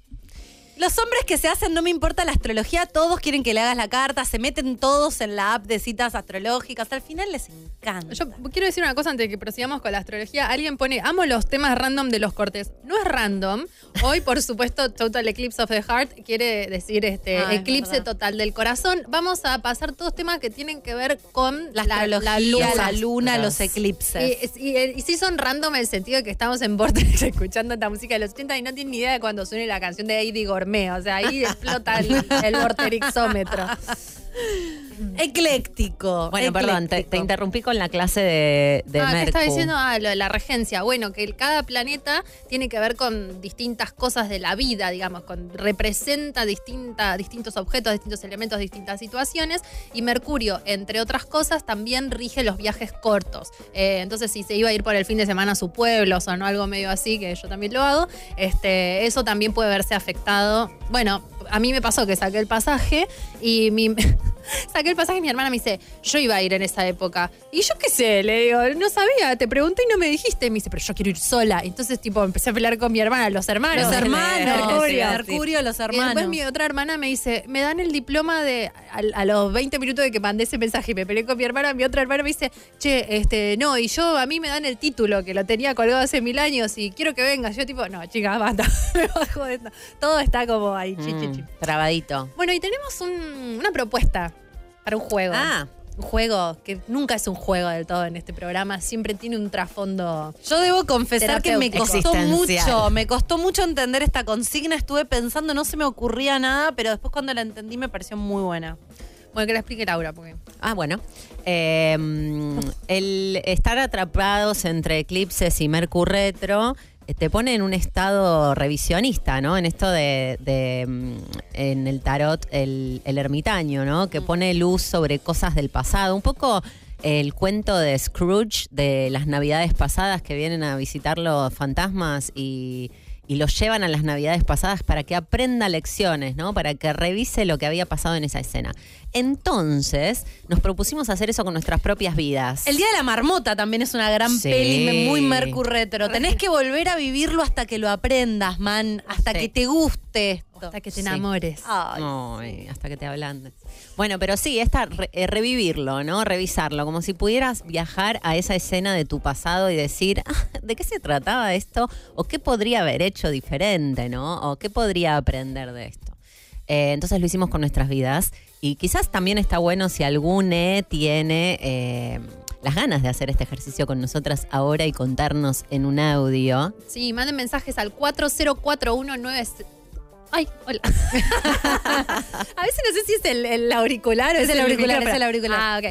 Los hombres que se hacen, no me importa la astrología, todos quieren que le hagas la carta, se meten todos en la app de citas astrológicas, al final les encanta. Yo quiero decir una cosa antes de que prosigamos con la astrología. Alguien pone, amo los temas random de los cortes. No es random. Hoy, por supuesto, Total Eclipse of the Heart quiere decir este Ah, eclipse total del corazón. Vamos a pasar todos temas que tienen que ver con la astrología, la, luna, los eclipses. Y, y, y sí son random en el sentido de que estamos en Vortex escuchando esta música de los 80 y no tienen ni idea de cuando suene la canción de Heidi O sea, ahí explota el, el. Ecléctico. Bueno, perdón, te, interrumpí con la clase de, de ah, ¿qué Mercu. estaba diciendo? Ah, lo de la regencia. Bueno, que el- cada planeta tiene que ver con distintas cosas de la vida, digamos, con, representa distinta, distintos objetos, distintos elementos, distintas situaciones. Y Mercurio, entre otras cosas, también rige los viajes cortos. Eh, entonces, si se iba a ir por el fin de semana a su pueblo, o no algo medio así, que yo también lo hago, este, eso también puede verse afectado. Bueno, a mí me pasó que saqué el pasaje y mi, saqué el pasaje y mi hermana me dice, yo iba a ir en esa época. Y yo qué sé, le digo, no sabía, te pregunté y no me dijiste. Y me dice, pero yo quiero ir sola. Entonces, tipo, empecé a pelear con mi hermana, los hermanos. Los hermanos, Mercurio. Mercurio, los Y hermanos. después mi otra hermana me dice, me dan el diploma de, a, a los 20 minutos de que mandé ese mensaje y me peleé con mi hermana, mi otra hermana me dice, che, este, no, y yo, a mí me dan el título que lo tenía colgado hace mil años y quiero que vengas. Yo tipo, no, chica, basta, me bajo de esto. Todo está como ahí, chi, chi, Mm, chi. trabadito. Bueno, y tenemos un- una propuesta para un juego. Ah. Un juego que nunca es un juego del todo en este programa, siempre tiene un trasfondo. Yo debo confesar que me costó mucho, me costó mucho entender esta consigna. Estuve pensando, no se me ocurría nada, pero después cuando la entendí me pareció muy buena. Bueno, que la explique Laura, porque. Ah, bueno. Eh, el estar atrapados entre eclipses y Mercurio retro te pone en un estado revisionista, ¿no? En esto de, de, mm, en el tarot, el, el ermitaño, ¿no? Que pone luz sobre cosas del pasado. Un poco el cuento de Scrooge de las navidades pasadas que vienen a visitar los fantasmas y, y los llevan a las navidades pasadas para que aprenda lecciones, ¿no? Para que revise lo que había pasado en esa escena. Entonces, nos propusimos hacer eso con nuestras propias vidas. El Día de la Marmota también es una gran Sí. peli muy Mercurio retro. Tenés que volver a vivirlo hasta que lo aprendas, man. Hasta Sí. que te guste esto. Hasta que te Sí. enamores. Ay. Ay, hasta que te ablandes. Bueno, pero sí, esta, re- eh, revivirlo, ¿no? Revisarlo, como si pudieras viajar a esa escena de tu pasado y decir, "Ah, ¿de qué se trataba esto? ¿O qué podría haber hecho diferente, ¿no? ¿O qué podría aprender de esto? Eh, entonces lo hicimos con nuestras vidas y quizás también está bueno si alguno tiene eh, las ganas de hacer este ejercicio con nosotras ahora y contarnos en un audio. Sí, manden mensajes al 404196. Ay, hola. a veces no sé si es el, el auricular o Es el auricular, es el auricular. Ah, ok.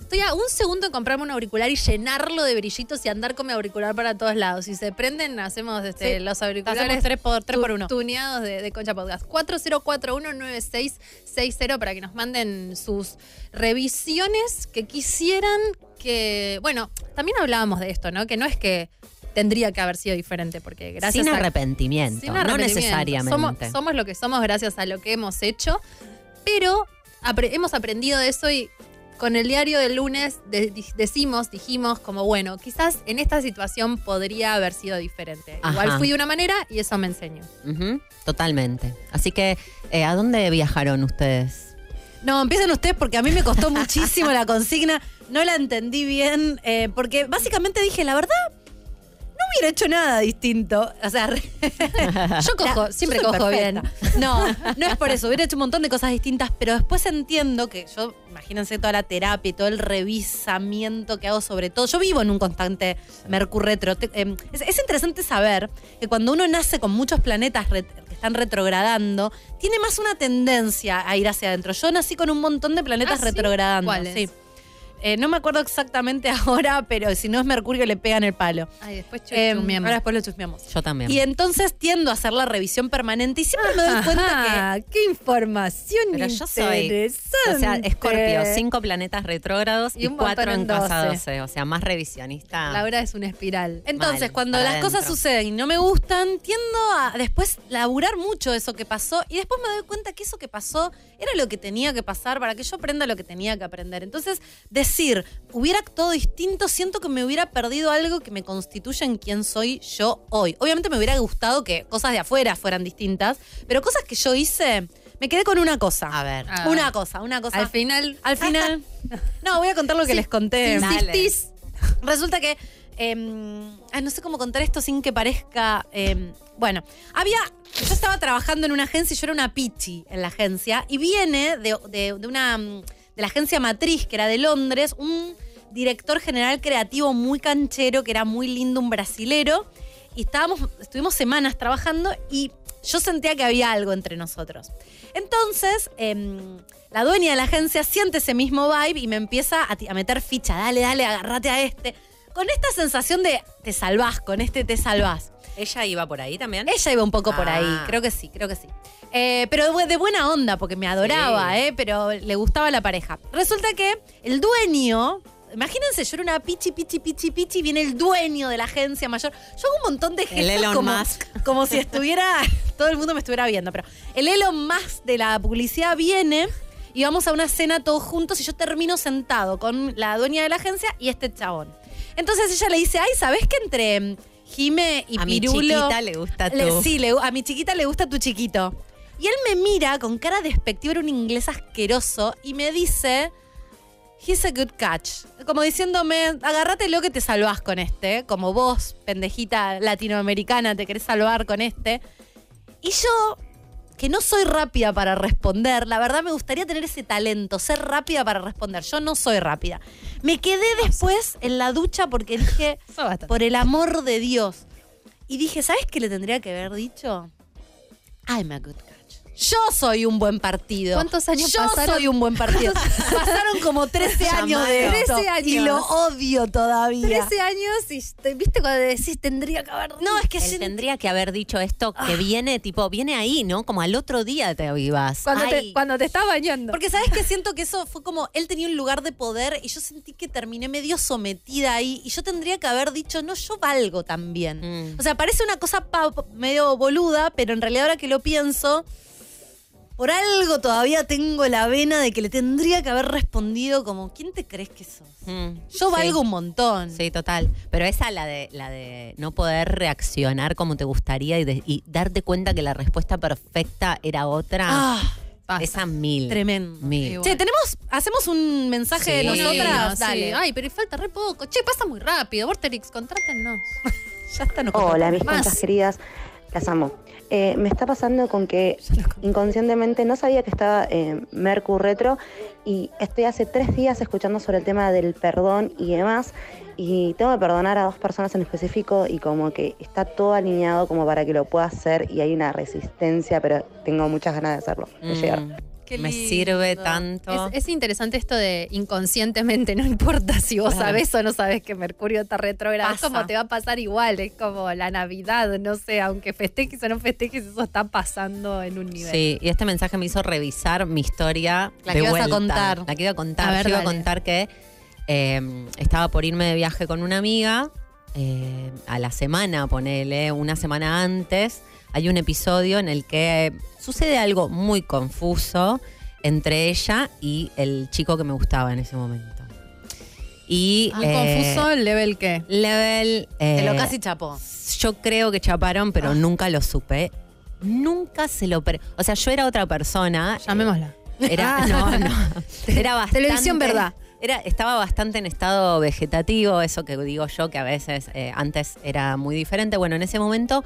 Estoy a un segundo en comprarme un auricular y llenarlo de brillitos y andar con mi auricular para todos lados. Si se prenden, hacemos este, Sí. los auriculares Hacemos tres por- tres tu- por uno. tuneados de, de Concha Podcast. 40419660 para que nos manden sus revisiones que quisieran que... Bueno, también hablábamos de esto, ¿no? Que no es que tendría que haber sido diferente, porque gracias sin a... arrepentimiento, Sin no arrepentimiento. necesariamente. Somos, somos lo que somos gracias a lo que hemos hecho, pero apre- hemos aprendido de eso y con el diario del lunes de- decimos, dijimos como, bueno, quizás en esta situación podría haber sido diferente. Ajá. Igual fui de una manera y eso me enseñó. Totalmente. Así que, eh, ¿a dónde viajaron ustedes? No, empiecen ustedes porque a mí me costó muchísimo la consigna. No la entendí bien. eh, porque básicamente dije, la verdad, no hubiera hecho nada distinto. O sea, Yo cojo, La- siempre yo cojo perfecta. bien. No, no es por eso. Hubiera hecho un montón de cosas distintas, pero después entiendo que yo, imagínense toda la terapia y todo el revisamiento que hago sobre todo. Yo vivo en un constante Mercurio-retro. Te- eh, Es, es interesante saber que cuando uno nace con muchos planetas que están retrogradando, tiene más una tendencia a ir hacia adentro. Yo nací con un montón de planetas ¿Ah, sí? retrogradando. ¿Cuáles? Sí. Eh, no me acuerdo exactamente ahora, pero si no es Mercurio le pegan el palo. Ay, después Eh, chusmeamos. ahora después lo chusmeamos. Yo también. Y entonces tiendo a hacer la revisión permanente y siempre me doy cuenta Ajá, qué información Pero yo soy. O sea, Escorpio, cinco planetas retrógrados y, Y un montón cuatro en en casa 12. 12. O sea, más revisionista. Laura es una espiral. que. Entonces, Mal, cuando las cosas suceden y no me gustan, tiendo a después laburar mucho eso que pasó y después me doy cuenta que eso que pasó era lo que tenía que pasar para que yo aprenda lo que tenía que aprender. Entonces, decir, hubiera actuado distinto, siento que me hubiera perdido algo que me constituye en quién soy yo hoy. Obviamente me hubiera gustado que cosas de afuera fueran distintas, pero cosas que yo hice, me quedé con una cosa. A ver. Ah. Una cosa, una cosa. Al final. Al final. no, voy a contar lo que Sí, les conté. sí. Resulta que. eh, ay, no sé cómo contar esto sin que parezca. eh, bueno, había. Yo estaba trabajando en una agencia y yo era una pichi en la agencia. Y viene de, de- de una. De la agencia matriz, que era de Londres, un director general creativo muy canchero, que era muy lindo, un brasilero. Y estábamos, estuvimos semanas trabajando y yo sentía que había algo entre nosotros. Entonces, em, la dueña de la agencia siente ese mismo vibe y me empieza a meter ficha. Dale, dale, agárrate a este. Con esta sensación de te salvás, con este te salvás. ¿Ella iba por ahí también? Ella iba un poco por Ah. ahí, creo que sí, creo que sí. Eh, pero de, bu- de buena onda, porque me adoraba, Sí. eh, pero le gustaba la pareja. Resulta que el dueño, imagínense, yo era una pichi, pichi, pichi, pichi, viene el dueño de la agencia mayor. Yo hago un montón de gestos Elon como, Musk. como si estuviera, todo el mundo me estuviera viendo, pero el Elon Musk de la publicidad viene y vamos a una cena todos juntos y yo termino sentado con la dueña de la agencia y este chabón. Entonces ella le dice, ay, ¿sabés que entre Jime y A mi Pirulo... chiquita le gusta Le- tú. sí, le- a mi chiquita le gusta tu chiquito. Y él me mira con cara despectiva, era un inglés asqueroso, y me dice, he's a good catch. Como diciéndome, agárrate lo que te salvás con este, como vos, pendejita latinoamericana, te querés salvar con este. Y yo, que no soy rápida para responder, la verdad me gustaría tener ese talento, ser rápida para responder. Yo no soy rápida. Me quedé después en la ducha porque dije, por el amor de Dios. Y dije, ¿sabes qué le tendría que haber dicho? I'm a good. Yo soy un buen partido. ¿Cuántos años Yo pasaron? soy un buen partido. Pasaron como 13 años de esto. 13 años. Y lo odio todavía. 13 años y te- viste cuando decís tendría que haber. No, es que Él tendría que haber dicho esto que viene, tipo, viene ahí, ¿no? Como al otro día te avivas. Cuando, Ay, te, cuando te estás bañando. Porque sabes que siento que eso fue como él tenía un lugar de poder y yo sentí que terminé medio sometida ahí y yo tendría que haber dicho, no, yo valgo también. Mm. O sea, parece una cosa medio boluda, pero en realidad ahora que lo pienso, por algo todavía tengo la vena de que le tendría que haber respondido como, ¿quién te crees que sos? Mm, Yo sí. valgo un montón. Sí, total. Pero esa la de la de no poder reaccionar como te gustaría y, de- y darte cuenta que la respuesta perfecta era otra. Ah, Pasa. esa mil. tremendo. Mil. Che, tenemos, hacemos un mensaje de nosotras. Sí, Dale. Ay, pero falta re poco. Che, pasa muy rápido. Vorterix, contrátennos. Ya está, no Hola, mis conchas queridas, las amo. Eh, me está pasando con que inconscientemente no sabía que estaba eh, retro y estoy hace tres días escuchando sobre el tema del perdón y demás y tengo que perdonar a dos personas en específico y como que está todo alineado como para que lo pueda hacer y hay una resistencia, pero tengo muchas ganas de hacerlo, de Mm, llegar. Qué me lindo. sirve tanto. Es, es interesante esto de inconscientemente, no importa si vos Claro. sabés o no sabés que Mercurio está retrógrado, es como te va a pasar igual, es como la Navidad, no sé, aunque festejes o no festejes, eso está pasando en un nivel. Sí, y este mensaje me hizo revisar mi historia. La de que ibas a contar. La que iba a contar. A ver, Yo iba a contar que eh, estaba por irme de viaje con una amiga. eh, a la semana, ponele, una semana antes, hay un episodio en el que sucede algo muy confuso entre ella y el chico que me gustaba en ese momento. Y Muy eh, confuso, level qué. Level. Te lo eh, casi chapó. yo creo que chaparon, Ah. pero nunca lo supe. Nunca se lo... o sea, yo era otra persona. Llamémosla. Era, no, no. Era bastante. Televisión verdad. Era, estaba bastante en estado vegetativo, eso que digo yo, que a veces eh, antes era muy diferente. Bueno, en ese momento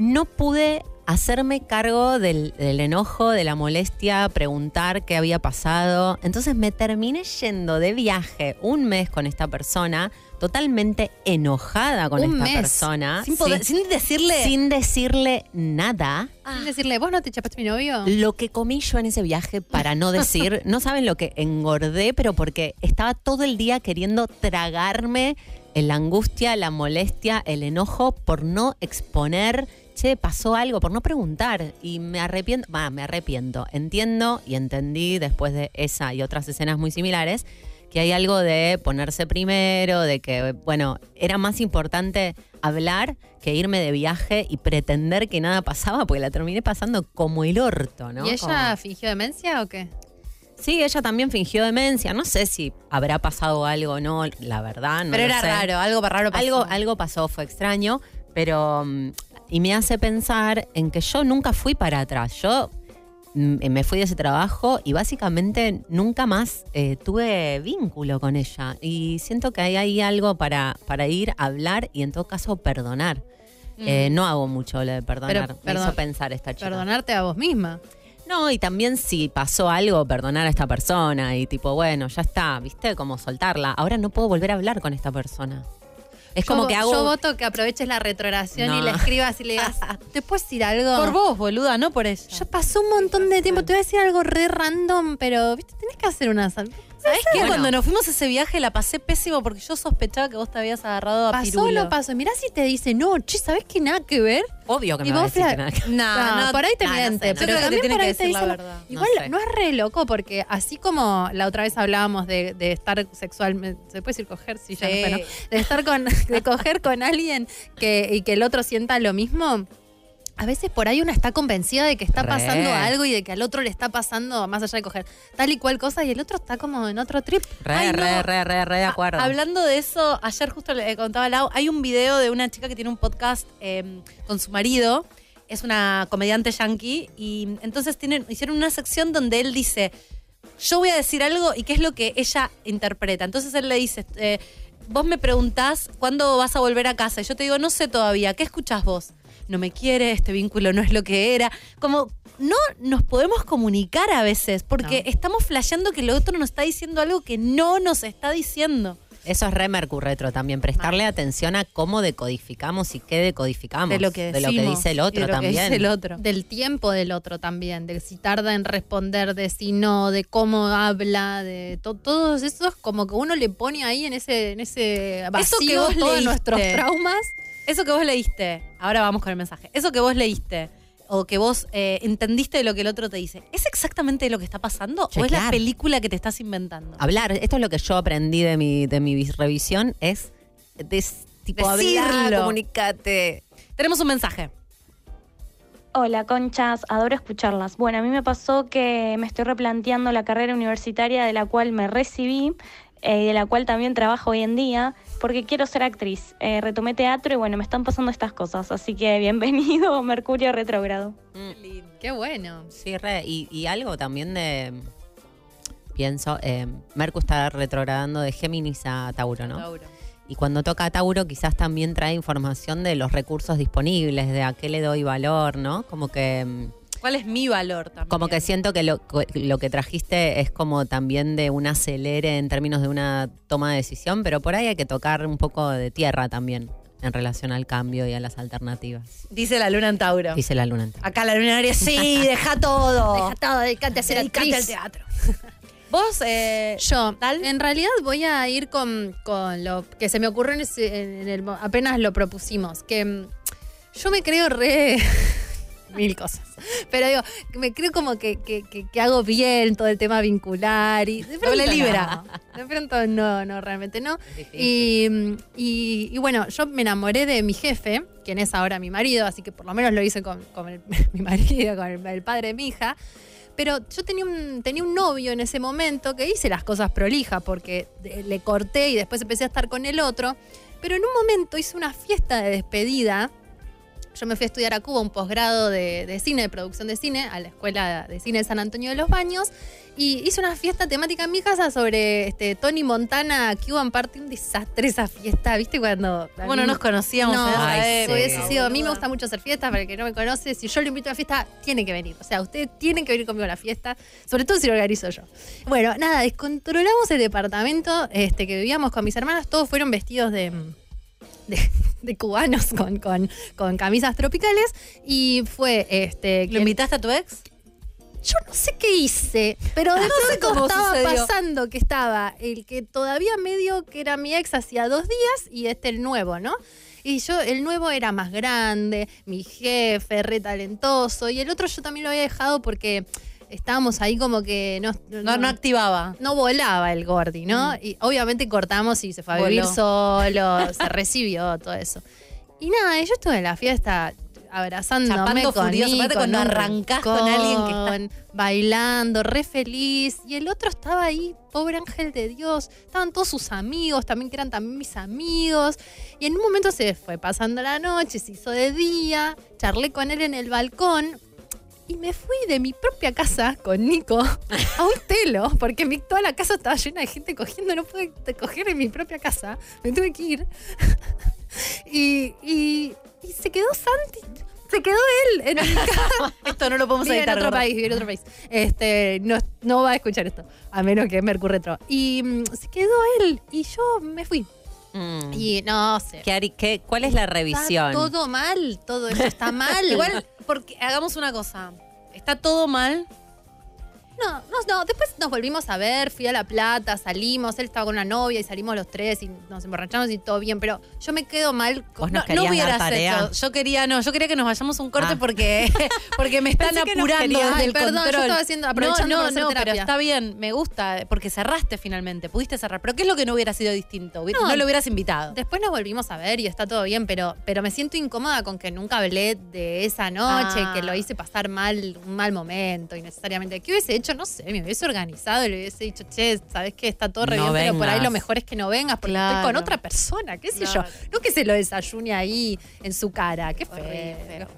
no pude hacerme cargo del, del enojo, de la molestia, preguntar qué había pasado. Entonces me terminé yendo de viaje un mes con esta persona, totalmente enojada con Un esta mes. persona. Sin, poder- Sí. sin decirle. Sin decirle nada. Sin decirle, ¿vos no te chapaste mi novio? Lo que comí yo en ese viaje, para no decir, no saben lo que engordé, pero porque estaba todo el día queriendo tragarme la angustia, la molestia, el enojo por no exponer, che, pasó algo, por no preguntar. Y me arrepiento, va, me arrepiento. Entiendo y entendí después de esa y otras escenas muy similares que hay algo de ponerse primero, de que, bueno, era más importante hablar que irme de viaje y pretender que nada pasaba, porque la terminé pasando como el orto, ¿no? ¿Y ella Como- fingió demencia o qué? Sí, ella también fingió demencia. No sé si habrá pasado algo o no, la verdad. No Pero lo era sé. raro, algo raro pasó. Algo, algo pasó, fue extraño, pero. mm, Y me hace pensar en que yo nunca fui para atrás. Yo mm, me fui de ese trabajo y básicamente nunca más eh, tuve vínculo con ella. Y siento que hay ahí algo para, para ir, hablar y en todo caso perdonar. Eh, no hago mucho lo de perdonar. Pero, me perdón- hizo pensar esta chica. Perdonarte a vos misma. No, y también si pasó algo, perdonar a esta persona y tipo, bueno, ya está, ¿viste? Como soltarla. Ahora no puedo volver a hablar con esta persona. Es Yo- como que hago... Yo voto que aproveches la retrogradación y le escribas y le digas, ¿te puedes decir algo? Por vos, boluda, no por ella. Ya pasó un montón de tiempo. Te voy a decir algo re random, pero viste, tenés que hacer una. ¿Sabes ¿Sabés qué? Bueno. Cuando nos fuimos a ese viaje la pasé pésimo porque yo sospechaba que vos te habías agarrado a ¿Pasó Pirulo. no pasó? Mirá si te dice, no, che, ¿sabés que nada que ver? Obvio que Y me va a vos, decir que nada que- No, No, no, por ahí te no, no miente, sé, no. pero Yo creo que te también tiene por que ahí te decir dice la la- verdad. No Igual sé. no, es re loco porque así como la otra vez hablábamos de, de estar sexualmente, ¿se puede decir coger? Sí, ya no Sí. sé, ¿no? De estar con, de coger con alguien que, y que el otro sienta lo mismo. A veces por ahí una está convencida de que está Re. pasando algo y de que al otro le está pasando, más allá de coger, tal y cual cosa, y el otro está como en otro trip. Re, Ay, no. re, re, re, re de acuerdo. Hablando de eso, ayer justo le contaba a Lau, hay un video de una chica que tiene un podcast eh, con su marido, es una comediante yankee, y entonces tienen, hicieron una sección donde él dice, yo voy a decir algo y qué es lo que ella interpreta. Entonces él le dice, eh, vos me preguntás cuándo vas a volver a casa, y yo te digo, no sé todavía, ¿qué escuchás vos? No me quiere, este vínculo no es lo que era. Como no nos podemos comunicar a veces, porque No. estamos flasheando que el otro nos está diciendo algo que no nos está diciendo. Eso es re mercurretro también, prestarle atención a cómo decodificamos y qué decodificamos. De lo que de lo que dice el otro de lo que también. dice el otro. Del tiempo del otro también, de si tarda en responder, de si no, de cómo habla, de to- todos esos como que uno le pone ahí en ese, en ese vacío Eso que vos todos leíste. nuestros traumas. Eso que vos leíste, ahora vamos con el mensaje. Eso que vos leíste o que vos eh, entendiste de lo que el otro te dice, ¿es exactamente lo que está pasando o es la película que te estás inventando? Hablar, esto es lo que yo aprendí de mi, de mi revisión, es de, tipo hablar, Decirlo. comunicate. Tenemos un mensaje. Hola, conchas, adoro escucharlas. Bueno, a mí me pasó que me estoy replanteando la carrera universitaria de la cual me recibí eh, y de la cual también trabajo hoy en día, porque quiero ser actriz. Eh, retomé teatro y bueno, me están pasando estas cosas, así que bienvenido, Mercurio retrógrado. Qué bueno. Sí, re. Y, y algo también de. Pienso, eh, Mercu está retrogradando de Géminis a Tauro, ¿no? Y cuando toca a Tauro, quizás también trae información de los recursos disponibles, de a qué le doy valor, ¿no? Como que. ¿Cuál es mi valor también? Como que siento que lo, lo que trajiste es como también de un acelere en términos de una toma de decisión, pero por ahí hay que tocar un poco de tierra también en relación al cambio y a las alternativas. Dice la luna en Tauro. Dice la luna. en Tauro. Acá la luna en Aries, sí, deja todo. Deja todo, dedicate a ser Dedicate al teatro. Vos, eh, Yo, en realidad voy a ir con, con lo que se me ocurrió en ese- en el, mo- apenas lo propusimos, que mm, yo me creo re... mil cosas. Pero digo, me creo como que, que- que- que hago bien todo el tema vincular y de pronto libra. no. De pronto no, no, realmente no. Y, y- y bueno, yo me enamoré de mi jefe, quien es ahora mi marido, así que por lo menos lo hice con, con el- mi marido, con el, el padre de mi hija. Pero yo tenía un, tenía un novio en ese momento que hice las cosas prolijas porque le corté y después empecé a estar con el otro. Pero en un momento hice una fiesta de despedida yo me fui a estudiar a Cuba un posgrado de, de cine, de producción de cine, a la Escuela de Cine de San Antonio de los Baños. Y hice una fiesta temática en mi casa sobre este, Tony Montana, Cuban Party. Un desastre esa fiesta, ¿viste? Cuando. Bueno, mí- nos conocíamos No, en esa eso época. hubiese sido- A mí me gusta mucho hacer fiestas, para el que no me conoce, si yo lo invito a una fiesta, tiene que venir. O sea, ustedes tienen que venir conmigo a la fiesta, sobre todo si lo organizo yo. Bueno, nada, descontrolamos el departamento este, que vivíamos con mis hermanas, todos fueron vestidos de. De- de cubanos con, con, con camisas tropicales y fue este ¿Lo invitaste a tu ex? yo no sé qué hice, pero de No sé estaba sucedió. pasando que estaba el que todavía medio que era mi ex hacía dos días y este el nuevo, ¿no? Y yo, el nuevo era más grande, mi jefe, re talentoso, y el otro yo también lo había dejado porque estábamos ahí como que no, No, no activaba. no volaba el Gordi, ¿no? Y obviamente cortamos y se fue a vivir Voló. solo, se recibió, todo eso. Y nada, yo estuve en la fiesta abrazándome Chapando con furioso, Nico, cuando un arrancás con alguien que está- bailando, re feliz. Y el otro estaba ahí, pobre ángel de Dios. Estaban todos sus amigos, también que eran también mis amigos. Y en un momento se fue pasando la noche, se hizo de día. Charlé con él en el balcón. Y me fui de mi propia casa con Nico a un telo, porque mi, toda la casa estaba llena de gente cogiendo, no pude coger en mi propia casa, me tuve que ir. y, y- y se quedó Santi, se quedó él en mi casa. Esto no lo podemos Vive en editar, otro ¿verdad? país, vive en otro país. Este, no, no va a escuchar esto, a menos que Mercury Retro. Y mm, se quedó él y yo me fui. Mm. Y no sé. ¿Qué, Ari- qué- ¿Cuál es la revisión? Está todo mal, todo eso está mal. Igual, porque hagamos una cosa. Está todo mal. No, no, no, después nos volvimos a ver, fui a La Plata, salimos, él estaba con una novia y salimos los tres y nos emborrachamos y todo bien, pero yo me quedo mal con... No, no hubieras tarea. hecho. Yo quería, no, yo quería que nos vayamos un corte Ah. porque, porque me están Pensé apurando Ay, el perdón, yo control. estaba haciendo- aprovechando no, para no, no, pero está bien, me gusta, porque cerraste finalmente, pudiste cerrar. Pero ¿qué es lo que no hubiera sido distinto? No. No, lo hubieras invitado. Después nos volvimos a ver y está todo bien, pero, pero me siento incómoda con que nunca hablé de esa noche, Ah. que lo hice pasar mal, un mal momento innecesariamente. ¿Qué hubiese hecho? No sé, me hubiese organizado y le hubiese dicho, che, ¿sabes qué? Está todo re No bien, pero por ahí lo mejor es que no vengas porque Claro. estoy con otra persona, qué sé Claro. yo. No que se lo desayune ahí en su cara, qué feo. qué feo.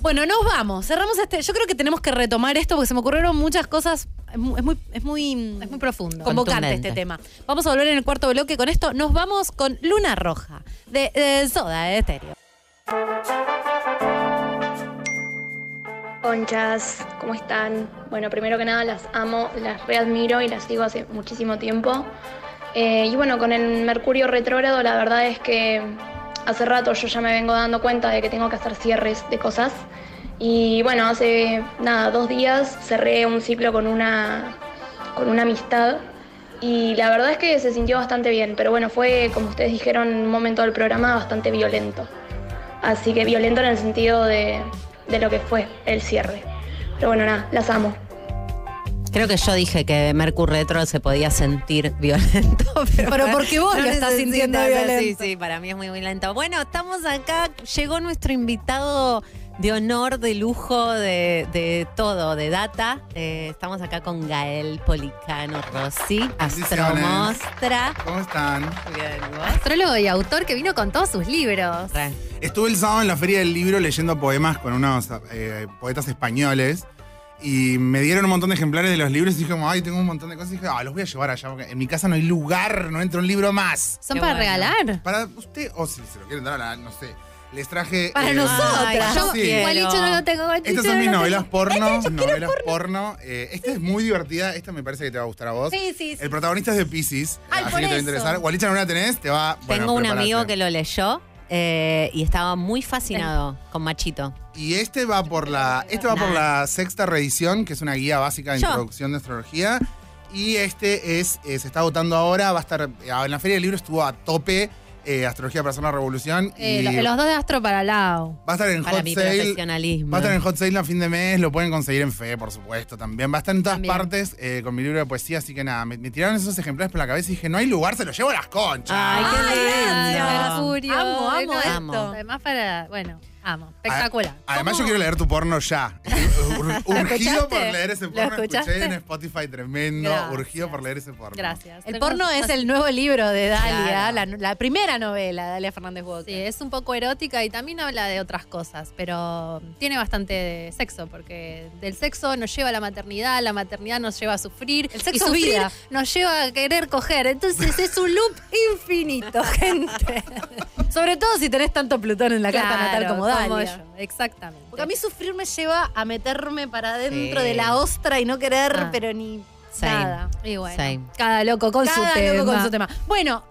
Bueno, nos vamos. Cerramos este. Yo creo que tenemos que retomar esto porque se me ocurrieron muchas cosas. Es mu- es muy, es muy, Es muy profundo. convocante este tema. Vamos a volver en el cuarto bloque con esto. Nos vamos con Luna Roja de, de Soda de Estéreo. Conchas, ¿cómo están? Bueno, primero que nada las amo, las readmiro y las sigo hace muchísimo tiempo. Eh, y bueno, con el Mercurio retrógrado la verdad es que hace rato yo ya me vengo dando cuenta de que tengo que hacer cierres de cosas. Y bueno, hace nada, dos días cerré un ciclo con una, con una amistad y la verdad es que se sintió bastante bien, pero bueno, fue, como ustedes dijeron un momento del programa, bastante violento. Así que violento en el sentido de, de lo que fue el cierre. Pero bueno, nada, las amo. Creo que yo dije que Mercury Retro se podía sentir violento. Pero, Pero porque vos lo estás sintiendo violento. Sí, sí, para mí es muy violento. Bueno, estamos acá. Llegó nuestro invitado de honor, de lujo, de, de todo, de data. Eh, estamos acá con Gael Policano Rossi, astromostra. ¿Cómo están? Bien, ¿vos? Astrólogo y autor que vino con todos sus libros. Re. Estuve el sábado en la Feria del Libro leyendo poemas con unos eh, poetas españoles y me dieron un montón de ejemplares de los libros y dije como, ay, tengo un montón de cosas y dije, ah, los voy a llevar allá porque en mi casa no hay lugar, no entra un libro más. ¿Son Qué para bueno. regalar? Para usted, o si se lo quieren dar a la, no sé, les traje... Para eh, nosotras. Yo Sí. Gualicho no lo tengo, gualicho Estas son mis novelas porno, novelas porno. Eh, esta es muy divertida, esta me parece que te va a gustar a vos. Sí, sí, sí. El protagonista es de Pisces, Ay, así que te va a interesar. Gualicha, ¿no la tenés? Te va bueno, Tengo un amigo que lo leyó eh, y estaba muy fascinado con Machito. Y este va por la, este va por la sexta reedición, que es una guía básica de Yo. introducción de astrología. Y este es, eh, se está agotando ahora, va a estar, en la Feria del Libro estuvo a tope eh, Astrología para hacer la revolución. Eh, y lo- los dos de Astro para Lau. va a estar en Para Hot mi Sale. profesionalismo. Va a estar en Hot Sale a fin de mes, lo pueden conseguir en Fe, por supuesto, también. Va a estar en todas También. partes eh, con mi libro de poesía, así que nada, me, me tiraron esos ejemplares por la cabeza y dije, no hay lugar, se los llevo a las conchas. Ay, qué lindo. Mercurio. Amo, amo No, esto. Amo. Además para, bueno. Amo. Espectacular. Además, yo quiero leer tu porno ya. Ur- Urgido por leer ese ¿Lo porno. Escuché en Spotify tremendo. Gracias. Urgido por leer ese porno. Gracias. El porno es el nuevo libro de Dalia, Claro. la, la primera novela de Dalia Fernández Walker. Sí, es un poco erótica y también habla de otras cosas, pero tiene bastante de sexo, porque del sexo nos lleva a la maternidad, la maternidad nos lleva a sufrir, El sexo y sufrir vida. nos lleva a querer coger. Entonces es un loop infinito, gente. Sobre todo si tenés tanto Plutón en la carta natal como Exactamente. Porque a mí sufrir me lleva a meterme para adentro Sí. de la ostra y no querer, Ah. pero ni Same. nada. Y bueno, Same. cada loco con Cada su tema. loco con su tema. Bueno,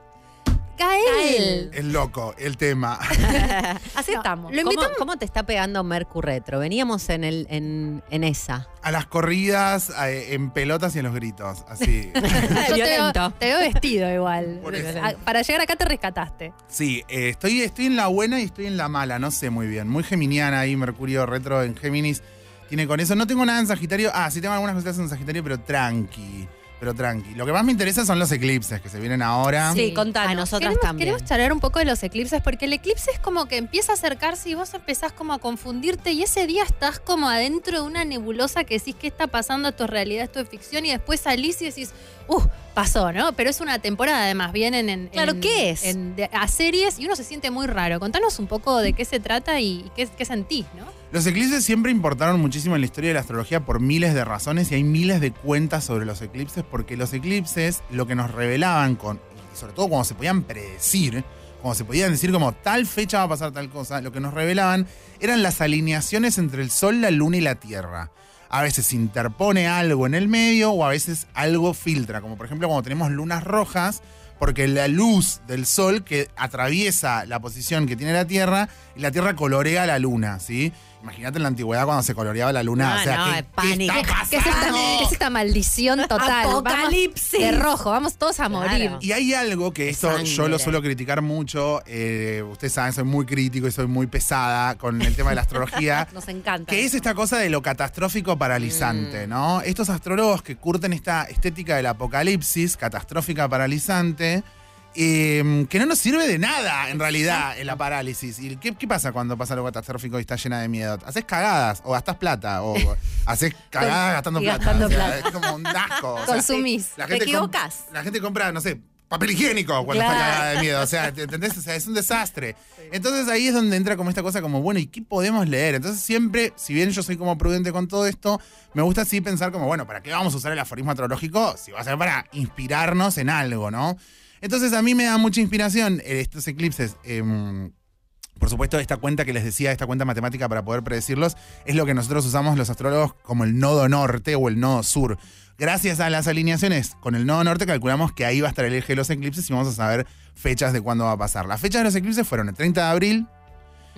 Gael. Es loco el tema. así No, estamos. lo ¿Cómo, invitamos- cómo te está pegando Mercury Retro? Veníamos en, el, en, en esa. A las corridas, en pelotas y en los gritos. Así. Yo te veo, Violento. te veo vestido igual. Por eso. Ah, Para llegar acá te rescataste. Sí, eh, estoy, estoy en la buena y estoy en la mala, no sé muy bien. Muy geminiana ahí, Mercurio retro en Géminis. Tiene con eso. No tengo nada en Sagitario. Ah, sí tengo algunas cositas en Sagitario, pero tranqui. Pero tranqui. Lo que más me interesa son los eclipses que se vienen ahora. Sí, contanos. A nosotras Queremos, también. queremos charlar un poco de los eclipses, porque el eclipse es como que empieza a acercarse y vos empezás como a confundirte y ese día estás como adentro de una nebulosa que decís qué está pasando, esto es realidad, esto es ficción y después salís y decís, uh, pasó, ¿no? Pero es una temporada además, vienen en... Claro, en- ¿qué es? en- de- a series y uno se siente muy raro. Contanos un poco de qué se trata y qué, qué sentís, ¿no? Los eclipses siempre importaron muchísimo en la historia de la astrología por miles de razones y hay miles de cuentas sobre los eclipses porque los eclipses lo que nos revelaban con, sobre todo cuando se podían predecir, cuando se podían decir como tal fecha va a pasar tal cosa, lo que nos revelaban eran las alineaciones entre el Sol, la Luna y la Tierra. A veces interpone algo en el medio o a veces algo filtra, como por ejemplo cuando tenemos lunas rojas, porque la luz del sol que atraviesa la posición que tiene la Tierra y la Tierra colorea la luna, ¿sí? Imagínate en la antigüedad cuando se coloreaba la luna. Ah, o sea, no, ¿qué, pánico. está ¿Qué es, esta, pasando? qué es esta maldición total? Apocalipsis. Vamos de rojo, vamos todos a Claro. morir. Y hay algo que esto yo lo suelo criticar mucho. eh, ustedes saben, soy muy crítico y soy muy pesada con el tema de la astrología. Nos encanta. Que es esta cosa de lo catastrófico paralizante, ¿no? Estos astrólogos que curten esta estética del apocalipsis, catastrófica paralizante, eh, que no nos sirve de nada, en realidad, en la parálisis. ¿Y qué, qué pasa cuando pasa algo catastrófico y está llena de miedo? Haces cagadas, o gastás plata, o haces cagadas gastando plata. gastando o sea, plata. Es como un asco. o sea, Consumís. la Te gente equivocás. la gente compra, no sé, papel higiénico cuando está cagada de miedo. O sea, ¿te- ¿entendés? O sea, es un desastre. Entonces ahí es donde entra como esta cosa como, bueno, ¿y qué podemos leer? Entonces siempre, si bien yo soy como prudente con todo esto, me gusta así pensar como, bueno, ¿para qué vamos a usar el aforismo astrológico? Si va a ser para inspirarnos en algo, ¿no? Entonces a mí me da mucha inspiración eh, estos eclipses. em, por supuesto, esta cuenta que les decía, esta cuenta matemática para poder predecirlos, es lo que nosotros usamos los astrólogos como el nodo norte o el nodo sur. Gracias a las alineaciones con el nodo norte calculamos que ahí va a estar el eje de los eclipses y vamos a saber fechas de cuándo va a pasar. Las fechas de los eclipses fueron el 30 de abril,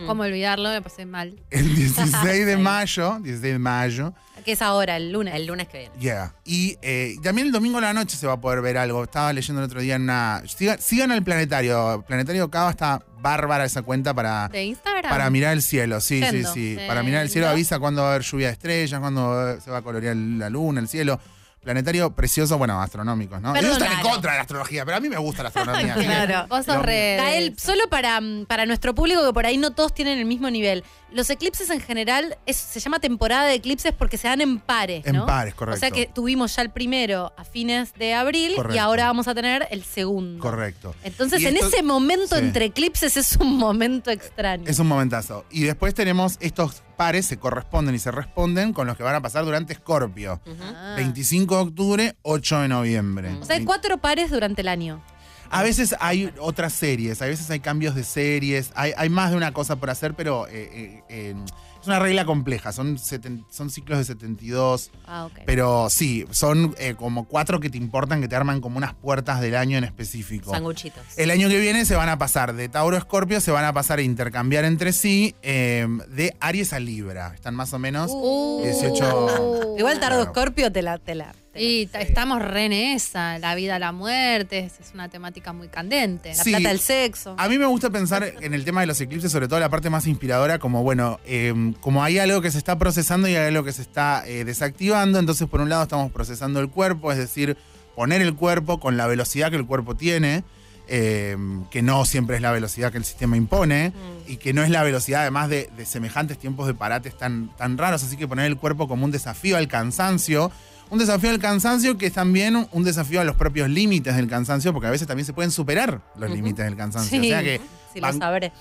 ¿Cómo olvidarlo? Me pasé mal. el 16 de mayo, 16 de mayo, Que es ahora, el lunes. El lunes que viene. Yeah. Y eh, también el domingo a la noche se va a poder ver algo. Estaba leyendo el otro día en una. Sigan, sigan al planetario. Planetario Cava está bárbara esa cuenta para, ¿De Instagram? para mirar el cielo. Sí, Yendo. sí, sí. Para mirar el cielo avisa cuándo va a haber lluvia de estrellas, cuándo se va a colorear la luna, el cielo. Planetario precioso, bueno, astronómicos, ¿no? Perdón, Ellos están en contra de la astrología, pero a mí me gusta la astronomía. Claro. Vos sos re. Gael, solo para, mm, para nuestro público que por ahí no todos tienen el mismo nivel. Los eclipses en general es- se llama temporada de eclipses porque se dan en pares, En pares, correcto. O sea que tuvimos ya el primero a fines de abril y ahora vamos a tener el segundo. Correcto. Entonces, Y en esto- ese momento sí. entre eclipses es un momento extraño. Es un momentazo. Y después tenemos estos pares, se corresponden y se responden con los que van a pasar durante Escorpio. Ah. 25 de octubre, 8 de noviembre. O sea, hay cuatro pares durante el año. A veces hay otras series, a veces hay cambios de series, hay, hay más de una cosa por hacer, pero eh, eh, eh, es una regla compleja. Son, seten- son ciclos de 72, Ah, ok. pero sí, son como cuatro que te importan, que te arman como unas puertas del año en específico. Sanguchitos. El año que viene se van a pasar de Tauro a Escorpio, se van a pasar a intercambiar entre sí eh, de Aries a Libra. Están más o menos Uh. 18. Igual Tardo Claro. Scorpio te la, te la. Y ta- estamos re en esa, la vida, la muerte, es, es una temática muy candente. la Sí. plata del sexo. A mí me gusta pensar en el tema de los eclipses, sobre todo la parte más inspiradora, como bueno, eh, como hay algo que se está procesando y hay algo que se está eh, desactivando, entonces por un lado estamos procesando el cuerpo, es decir, poner el cuerpo con la velocidad que el cuerpo tiene. eh, que no siempre es la velocidad que el sistema impone y que no es la velocidad además de, de semejantes tiempos de parates tan, tan raros, así que poner el cuerpo como un desafío al cansancio. Un desafío al cansancio que es también un- desafío a los propios límites del cansancio, porque a veces también se pueden superar los límites del cansancio. Sí, o sea que sí lo sabré.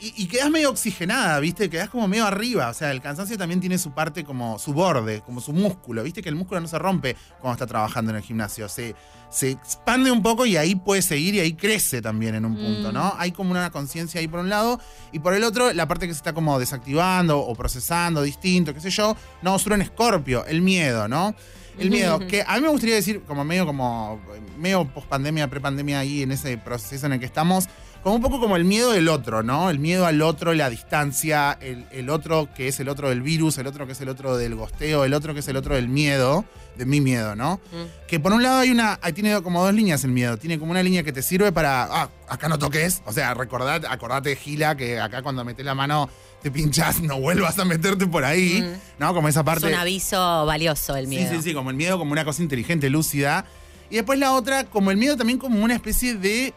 y, y quedas medio oxigenada, ¿viste? Quedás como medio arriba. O sea, el cansancio también tiene su parte como su borde, como su músculo. ¿Viste? Que el músculo no se rompe cuando está trabajando en el gimnasio. Se, se expande un poco y ahí puede seguir y ahí crece también en un punto, Mm. ¿no? Hay como una conciencia ahí por un lado y por el otro la parte que se está como desactivando o procesando distinto, qué sé yo. No, solo en Escorpio, el miedo, ¿no? El miedo, que a mí me gustaría decir, como medio como medio post pandemia, pre pandemia ahí en ese proceso en el que estamos, como un poco como el miedo del otro, ¿no? El miedo al otro, la distancia, el, el otro que es el otro del virus, el otro que es el otro del gosteo, el otro que es el otro del miedo, de mi miedo, ¿no? Que por un lado hay una, ahí tiene como dos líneas el miedo. Tiene como una línea que te sirve para, ah, acá no toques. O sea, recordad, acordate, Gila, que acá cuando metes la mano te pinchás, no vuelvas a meterte por ahí, ¿no? Como esa parte. Es un aviso valioso el miedo. Sí, sí, sí, como el miedo como una cosa inteligente, lúcida. Y después la otra, como el miedo también como una especie de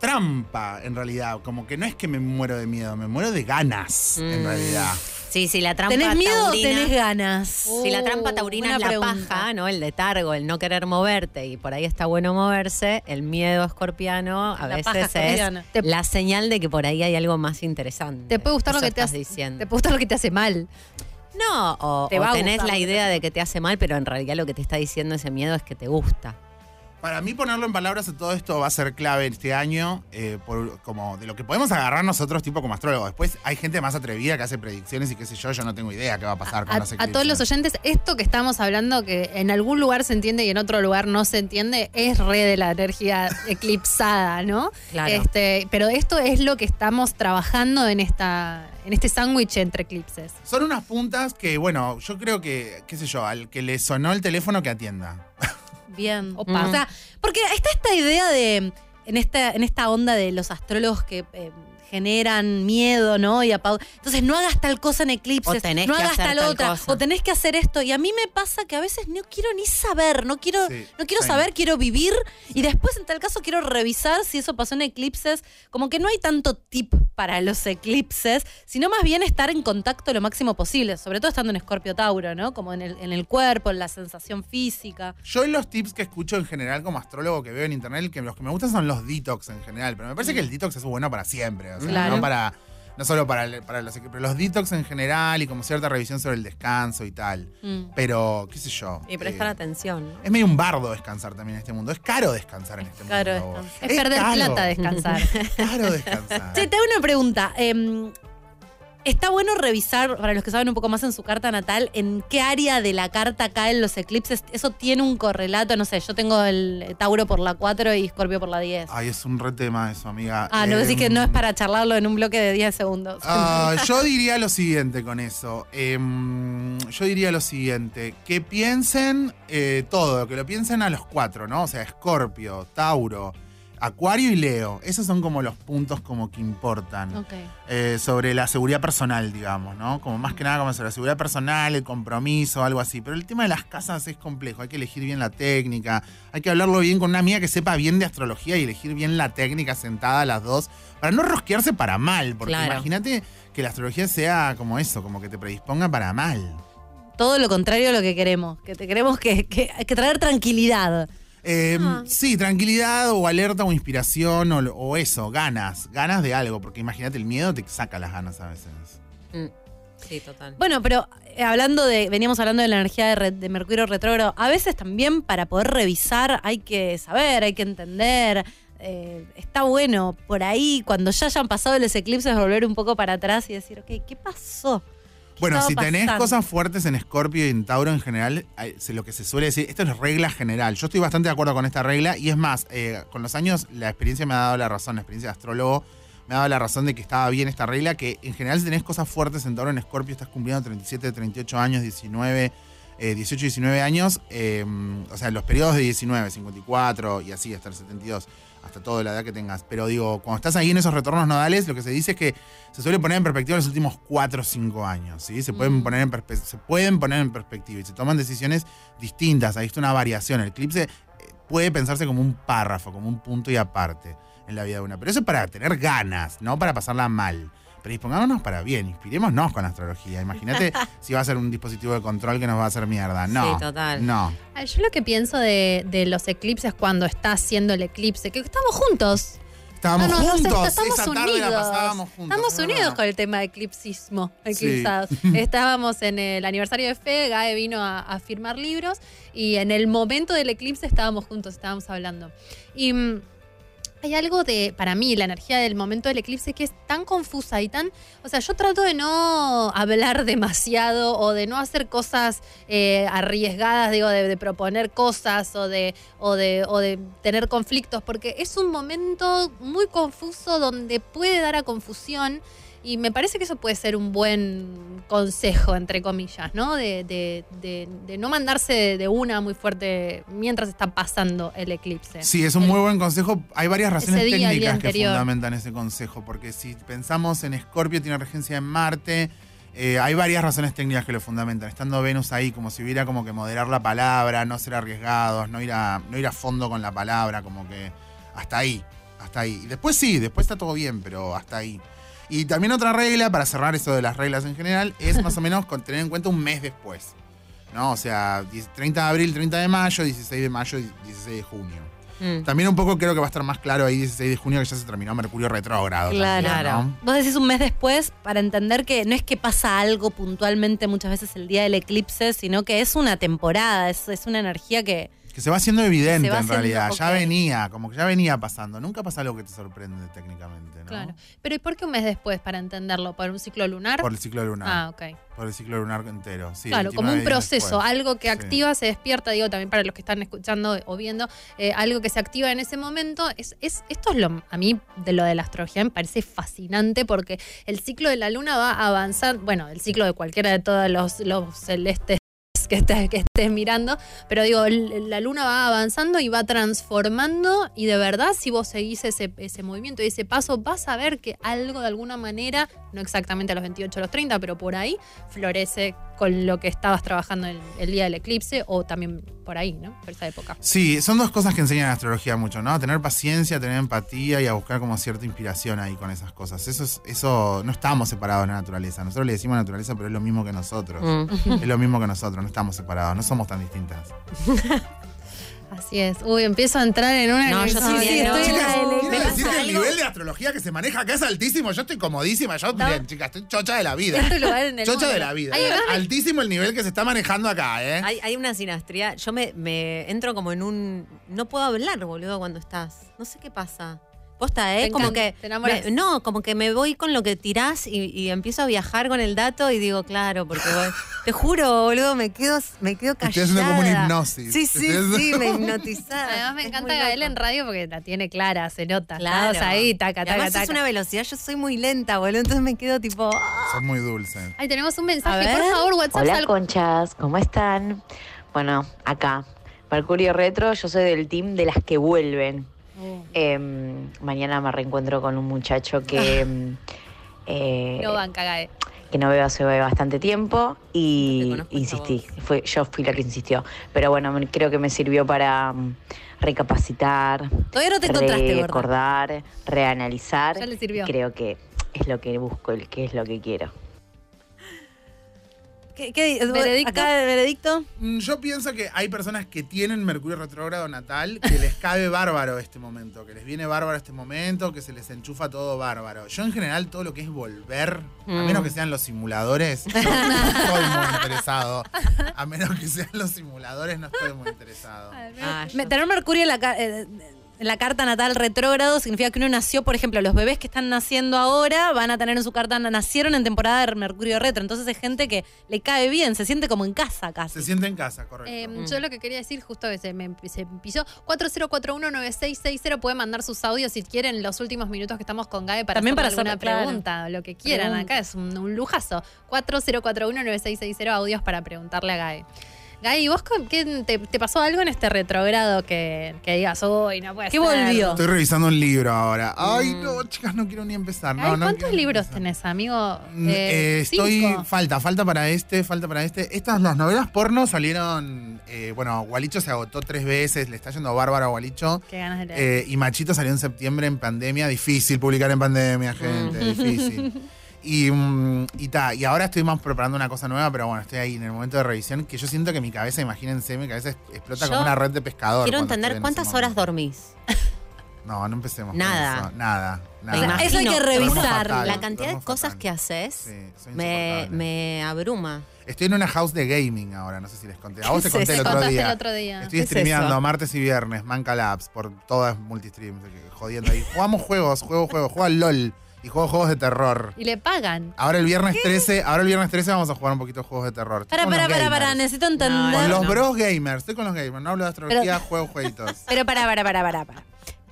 trampa, en realidad. Como que no es que me muero de miedo, me muero de ganas, en Mm. realidad. Sí, sí, la trampa ¿Tenés miedo taurina. o tenés ganas? Si la trampa taurina es la pregunta. paja, ¿no? El letargo, el no querer moverte y por ahí está bueno moverse, el miedo escorpiano a La veces es. Te- la señal de que por ahí hay algo más interesante. Te puede gustar lo que te estás hace, diciendo. te puede gustar lo que te hace mal. No, o, Te tenés gustar la idea de que te hace mal, pero en realidad lo que te está diciendo ese miedo es que te gusta. Para mí ponerlo en palabras a todo esto va a ser clave este año, eh, por, como de lo que podemos agarrar nosotros tipo como astrólogos. Después hay gente más atrevida que hace predicciones y qué sé yo, yo no tengo idea qué va a pasar con A, los a todos los oyentes, esto que estamos hablando, que en algún lugar se entiende y en otro lugar no se entiende, es re de la energía eclipsada, ¿no? Claro. Este, pero esto es lo que estamos trabajando en esta, en este sándwich entre eclipses. Son unas puntas que, bueno, yo creo que, qué sé yo, al que le sonó el teléfono que atienda. Bien. Opa. O sea, porque está esta idea de, en esta, en esta onda de los astrólogos que eh, generan miedo, ¿no? Y Entonces no hagas tal cosa en eclipses, O tenés no que hagas hacer tal tal otra, cosa. o tenés que hacer esto. Y a mí me pasa que a veces no quiero ni saber, no quiero, Sí, no quiero sí. saber, quiero vivir. Y después, en tal caso, quiero revisar si eso pasó en eclipses. Como que no hay tanto tip para los eclipses, sino más bien estar en contacto lo máximo posible, sobre todo estando en Escorpio Tauro, ¿no? Como en el, en el cuerpo, en la sensación física. Yo en los tips que escucho en general como astrólogo que veo en internet, que los que me gustan son los detox en general, pero me parece que el detox es bueno para siempre, o sea, Claro. no para no solo para, para los pero los detox en general y como cierta revisión sobre el descanso y tal. Mm. Pero qué sé yo. Y prestar eh, atención. es medio un bardo descansar también en este mundo. Es caro descansar en este Caro mundo. descansar. Es, perder caro. plata descansar. Caro descansar. Che, te hago una pregunta. Em, Está bueno revisar, para los que saben un poco más en su carta natal, en qué área de la carta caen los eclipses. Eso tiene un correlato, no sé, yo tengo el Tauro por la 4 y Escorpio por la 10. Ay, es un re tema eso, amiga. Ah, no, decís que no es para charlarlo en un bloque de 10 segundos. Ah, yo diría lo siguiente con eso. Em, yo diría lo siguiente. Que piensen eh, todo, que lo piensen a los cuatro, ¿no? O sea, Escorpio, Tauro, Acuario y Leo. Esos son como los puntos como que importan. Eh, sobre la seguridad personal, digamos, ¿no? Como más que nada como sobre la seguridad personal, el compromiso, algo así. Pero el tema de las casas es complejo, hay que elegir bien la técnica, hay que hablarlo bien con una amiga que sepa bien de astrología y elegir bien la técnica sentada las dos, para no rosquearse para mal, porque Claro. imagínate que la astrología sea como eso, como que te predisponga para mal. Todo lo contrario a lo que queremos. Que te queremos que, que, que traer tranquilidad. Eh, Ah. Sí, tranquilidad o alerta o inspiración o, o eso, ganas, ganas de algo, porque imagínate, el miedo te saca las ganas a veces. Mm. Sí, total. Bueno, pero eh, hablando de, veníamos hablando de la energía de, re- de Mercurio retrógrado, a veces también para poder revisar hay que saber, hay que entender. eh, está bueno por ahí, cuando ya hayan pasado los eclipses, volver un poco para atrás y decir, ok, ¿qué pasó? ¿Qué Bueno, si tenés pasando? cosas fuertes en Escorpio y en Tauro en general, lo que se suele decir, esto es regla general. Yo estoy bastante de acuerdo con esta regla y es más, eh, con los años la experiencia me ha dado la razón, la experiencia de astrólogo me ha dado la razón de que estaba bien esta regla, que en general si tenés cosas fuertes en Tauro en Escorpio, estás cumpliendo 37, 38 años, 19, eh, 18, 19 años, eh, o sea, los periodos de 19, 54 y así hasta el 72 hasta toda la edad que tengas. Pero digo, cuando estás ahí en esos retornos nodales, lo que se dice es que se suele poner en perspectiva los últimos 4 o 5 años. ¿sí? Se, pueden poner en se pueden poner en perspectiva y se toman decisiones distintas. Ahí está una variación. El eclipse, eh, puede pensarse como un párrafo, como un punto y aparte en la vida de una. Pero eso es para tener ganas, no para pasarla mal. Pero dispongámonos para bien, inspirémonos con la astrología. Imagínate si va a ser un dispositivo de control que nos va a hacer mierda. No. Sí, total. No. Yo lo que pienso de, de los eclipses cuando está haciendo el eclipse, que estamos juntos. Estábamos No, no, no sé, juntos. estamos Esa tarde unidos. la pasábamos juntos. Estamos es unidos con el tema de eclipsismo, Sí. eclipsados. Estábamos en el aniversario de Fe, Gae vino a, a firmar libros y en el momento del eclipse estábamos juntos, estábamos hablando. Y mm, hay algo de, para mí, la energía del momento del eclipse que es tan confusa y tan... O sea, yo trato de no hablar demasiado o de no hacer cosas eh, arriesgadas, digo, de, de proponer cosas o de, o, de, o de tener conflictos, porque es un momento muy confuso donde puede dar a confusión. Y me parece que eso puede ser un buen consejo, entre comillas, ¿no? De, de- de- de no mandarse de, una muy fuerte mientras está pasando el eclipse. Sí, es un muy buen consejo. Hay varias razones día, técnicas que fundamentan ese consejo, porque si pensamos en Escorpio, tiene regencia en Marte, eh, hay varias razones técnicas que lo fundamentan. Estando Venus ahí, como si hubiera como que moderar la palabra, no ser arriesgados, no ir a, no ir a fondo con la palabra, como que hasta ahí, hasta ahí. Y después sí, después está todo bien, pero hasta ahí. Y también otra regla, para cerrar eso de las reglas en general, es más o menos con tener en cuenta un mes después. ¿No? O sea, 10 30 de abril, 30 de mayo, 16 de mayo, 16 de junio. Mm. También un poco creo que va a estar más claro ahí 16 de junio que ya se terminó Mercurio retrógrado. Claro. también, ¿no? Vos decís un mes después para entender que no es que pasa algo puntualmente muchas veces el día del eclipse, sino que es una temporada, es, es una energía que... Que se va haciendo evidente va en haciendo, realidad. Ya venía, como que ya venía pasando. Nunca pasa algo que te sorprende técnicamente, ¿no? Claro. Pero ¿y por qué un mes después para entenderlo? ¿Por un ciclo lunar? Por el ciclo lunar. Ah, ok. Por el ciclo lunar entero. Sí, claro, como 29 un proceso, después. algo que Sí. activa, se despierta, digo también para los que están escuchando o viendo, eh, algo que se activa en ese momento. Es, es, esto es lo, a mí, de lo de la astrología, me parece fascinante porque el ciclo de la luna va avanzando, bueno, el ciclo de cualquiera de todos los, los celestes que estés, que mirando, pero digo, la luna va avanzando y va transformando y de verdad si vos seguís ese, ese movimiento y ese paso, vas a ver que algo de alguna manera, no exactamente a los 28 o los 30, pero por ahí, florece con lo que estabas trabajando el, el día del eclipse o también por ahí, ¿no? Por esa época. Sí, son dos cosas que enseñan la astrología mucho, ¿no? A tener paciencia, a tener empatía y a buscar como cierta inspiración ahí con esas cosas. Eso es, eso no estamos separados de la naturaleza. Nosotros le decimos naturaleza, pero es lo mismo que nosotros. Mm. Es lo mismo que nosotros, no estamos separados, no somos tan distintas. Así es. Uy, empiezo a entrar en una... No, yo Sí, también, sí, no. estoy en la quiero me decir que el nivel de astrología que se maneja acá es altísimo. Yo estoy comodísima. Yo, No. miren, chicas, estoy chocha de la vida. Este lugar en el Chocha mundo. de la vida. Ay, Altísimo el nivel que se está manejando acá, ¿eh? Hay, hay una sinastría. Yo me, me entro como en un. No puedo hablar, boludo, cuando estás. No sé qué pasa. Posta, ¿eh? Te como que. te enamoras. me- no, como que me voy con lo que tirás y, y empiezo a viajar con el dato y digo, claro, porque voy- te juro, boludo, me quedo, me quedo callada. Estoy haciendo como una hipnosis. Sí, sí, sí, me hipnotizás. Además me Es encanta Gael en radio porque la tiene clara, se nota. Claro. Estamos ahí, taca, taca, además taca. es una velocidad, yo soy muy lenta, boludo, entonces me quedo tipo. ¡ah! Son muy dulces. Ahí tenemos un A mensaje, ver. por favor, WhatsApp. Hola sal- conchas, ¿cómo están? Bueno, acá, Mercurio Retro, yo soy del team de las que vuelven. Oh. Em, mañana me reencuentro con un muchacho que, em, eh, No que no veo hace bastante tiempo y insistí, fue, yo fui la que insistió. Pero bueno, me- creo que me sirvió para mm, recapacitar, Todavía no te encontraste, recordar, reanalizar. Ya le sirvió. Creo que es lo que busco, el que es lo que quiero. ¿Qué, qué- ¿Veredicto? Acá, veredicto. Mm, Yo pienso que hay personas que tienen Mercurio retrógrado natal que les cabe bárbaro este momento, que les viene bárbaro este momento, que se les enchufa todo bárbaro. Yo en general todo lo que es volver, a Mm. menos que sean los simuladores, yo no estoy muy interesado. A menos que sean los simuladores, no estoy muy interesado. Ah, yo- Tener Mercurio en la, ca- eh, la carta natal retrógrado significa que uno nació, por ejemplo, los bebés que están naciendo ahora van a tener en su carta, nacieron en temporada de Mercurio retro. Entonces es gente que le cae bien, se siente como en casa casi. Se siente en casa, correcto. Eh, Mm. Yo lo que quería decir, justo que se me se pisó, 40419660, puede mandar sus audios si quieren los últimos minutos que estamos con Gabe para También hacerle para alguna hacer- claro. pregunta, lo que quieran. Pregunta. Acá es un, un lujazo. 40419660 audios para preguntarle a Gabe. Gai, ¿vos con- qué, te, te pasó algo en este retrogrado que, que digas, uy, no puede ¿Qué ser"? volvió? Estoy revisando un libro ahora. Ay, no, chicas, no quiero ni empezar. No, Ay, no ¿Cuántos libros tenés, amigo? Mm, Eh, eh, estoy. cinco. Falta, falta para este, falta para este. Estas, las novelas porno salieron. eh, bueno, Gualicho se agotó tres veces, le está yendo bárbaro a Gualicho. Qué ganas de leer. Eh, y Machito salió en septiembre en pandemia. Difícil publicar en pandemia, gente, Mm. difícil. Y, mm, y, ta, y ahora estoy más preparando una cosa nueva, pero bueno, estoy ahí en el momento de revisión que yo siento que mi cabeza, imagínense, mi cabeza explota Yo como una red de pescador. Quiero entender cuántas horas dormís. No, no empecemos. con Nada. eso. Nada. Eso hay que revisar. fatal, La cantidad de cosas fatal. que haces Sí, me, me abruma. Estoy en una house de gaming ahora, no sé si les conté. A vos te es conté el otro día. el otro día. Estoy ¿Qué es streameando eso? martes y viernes, Manca Labs, por todas multistreams, jodiendo ahí. Jugamos juegos, juego, juego, juego al LOL y juego juegos de terror. Y le pagan. Ahora el viernes 13, ahora el viernes 13 vamos a jugar un poquito de juegos de terror. Estoy Para, con para, los para, gamers. para, necesito entender. No, Con no, los bros gamers, estoy con los gamers, no hablo de astrología, juego jueguitos. Pero para, para, para, para, para.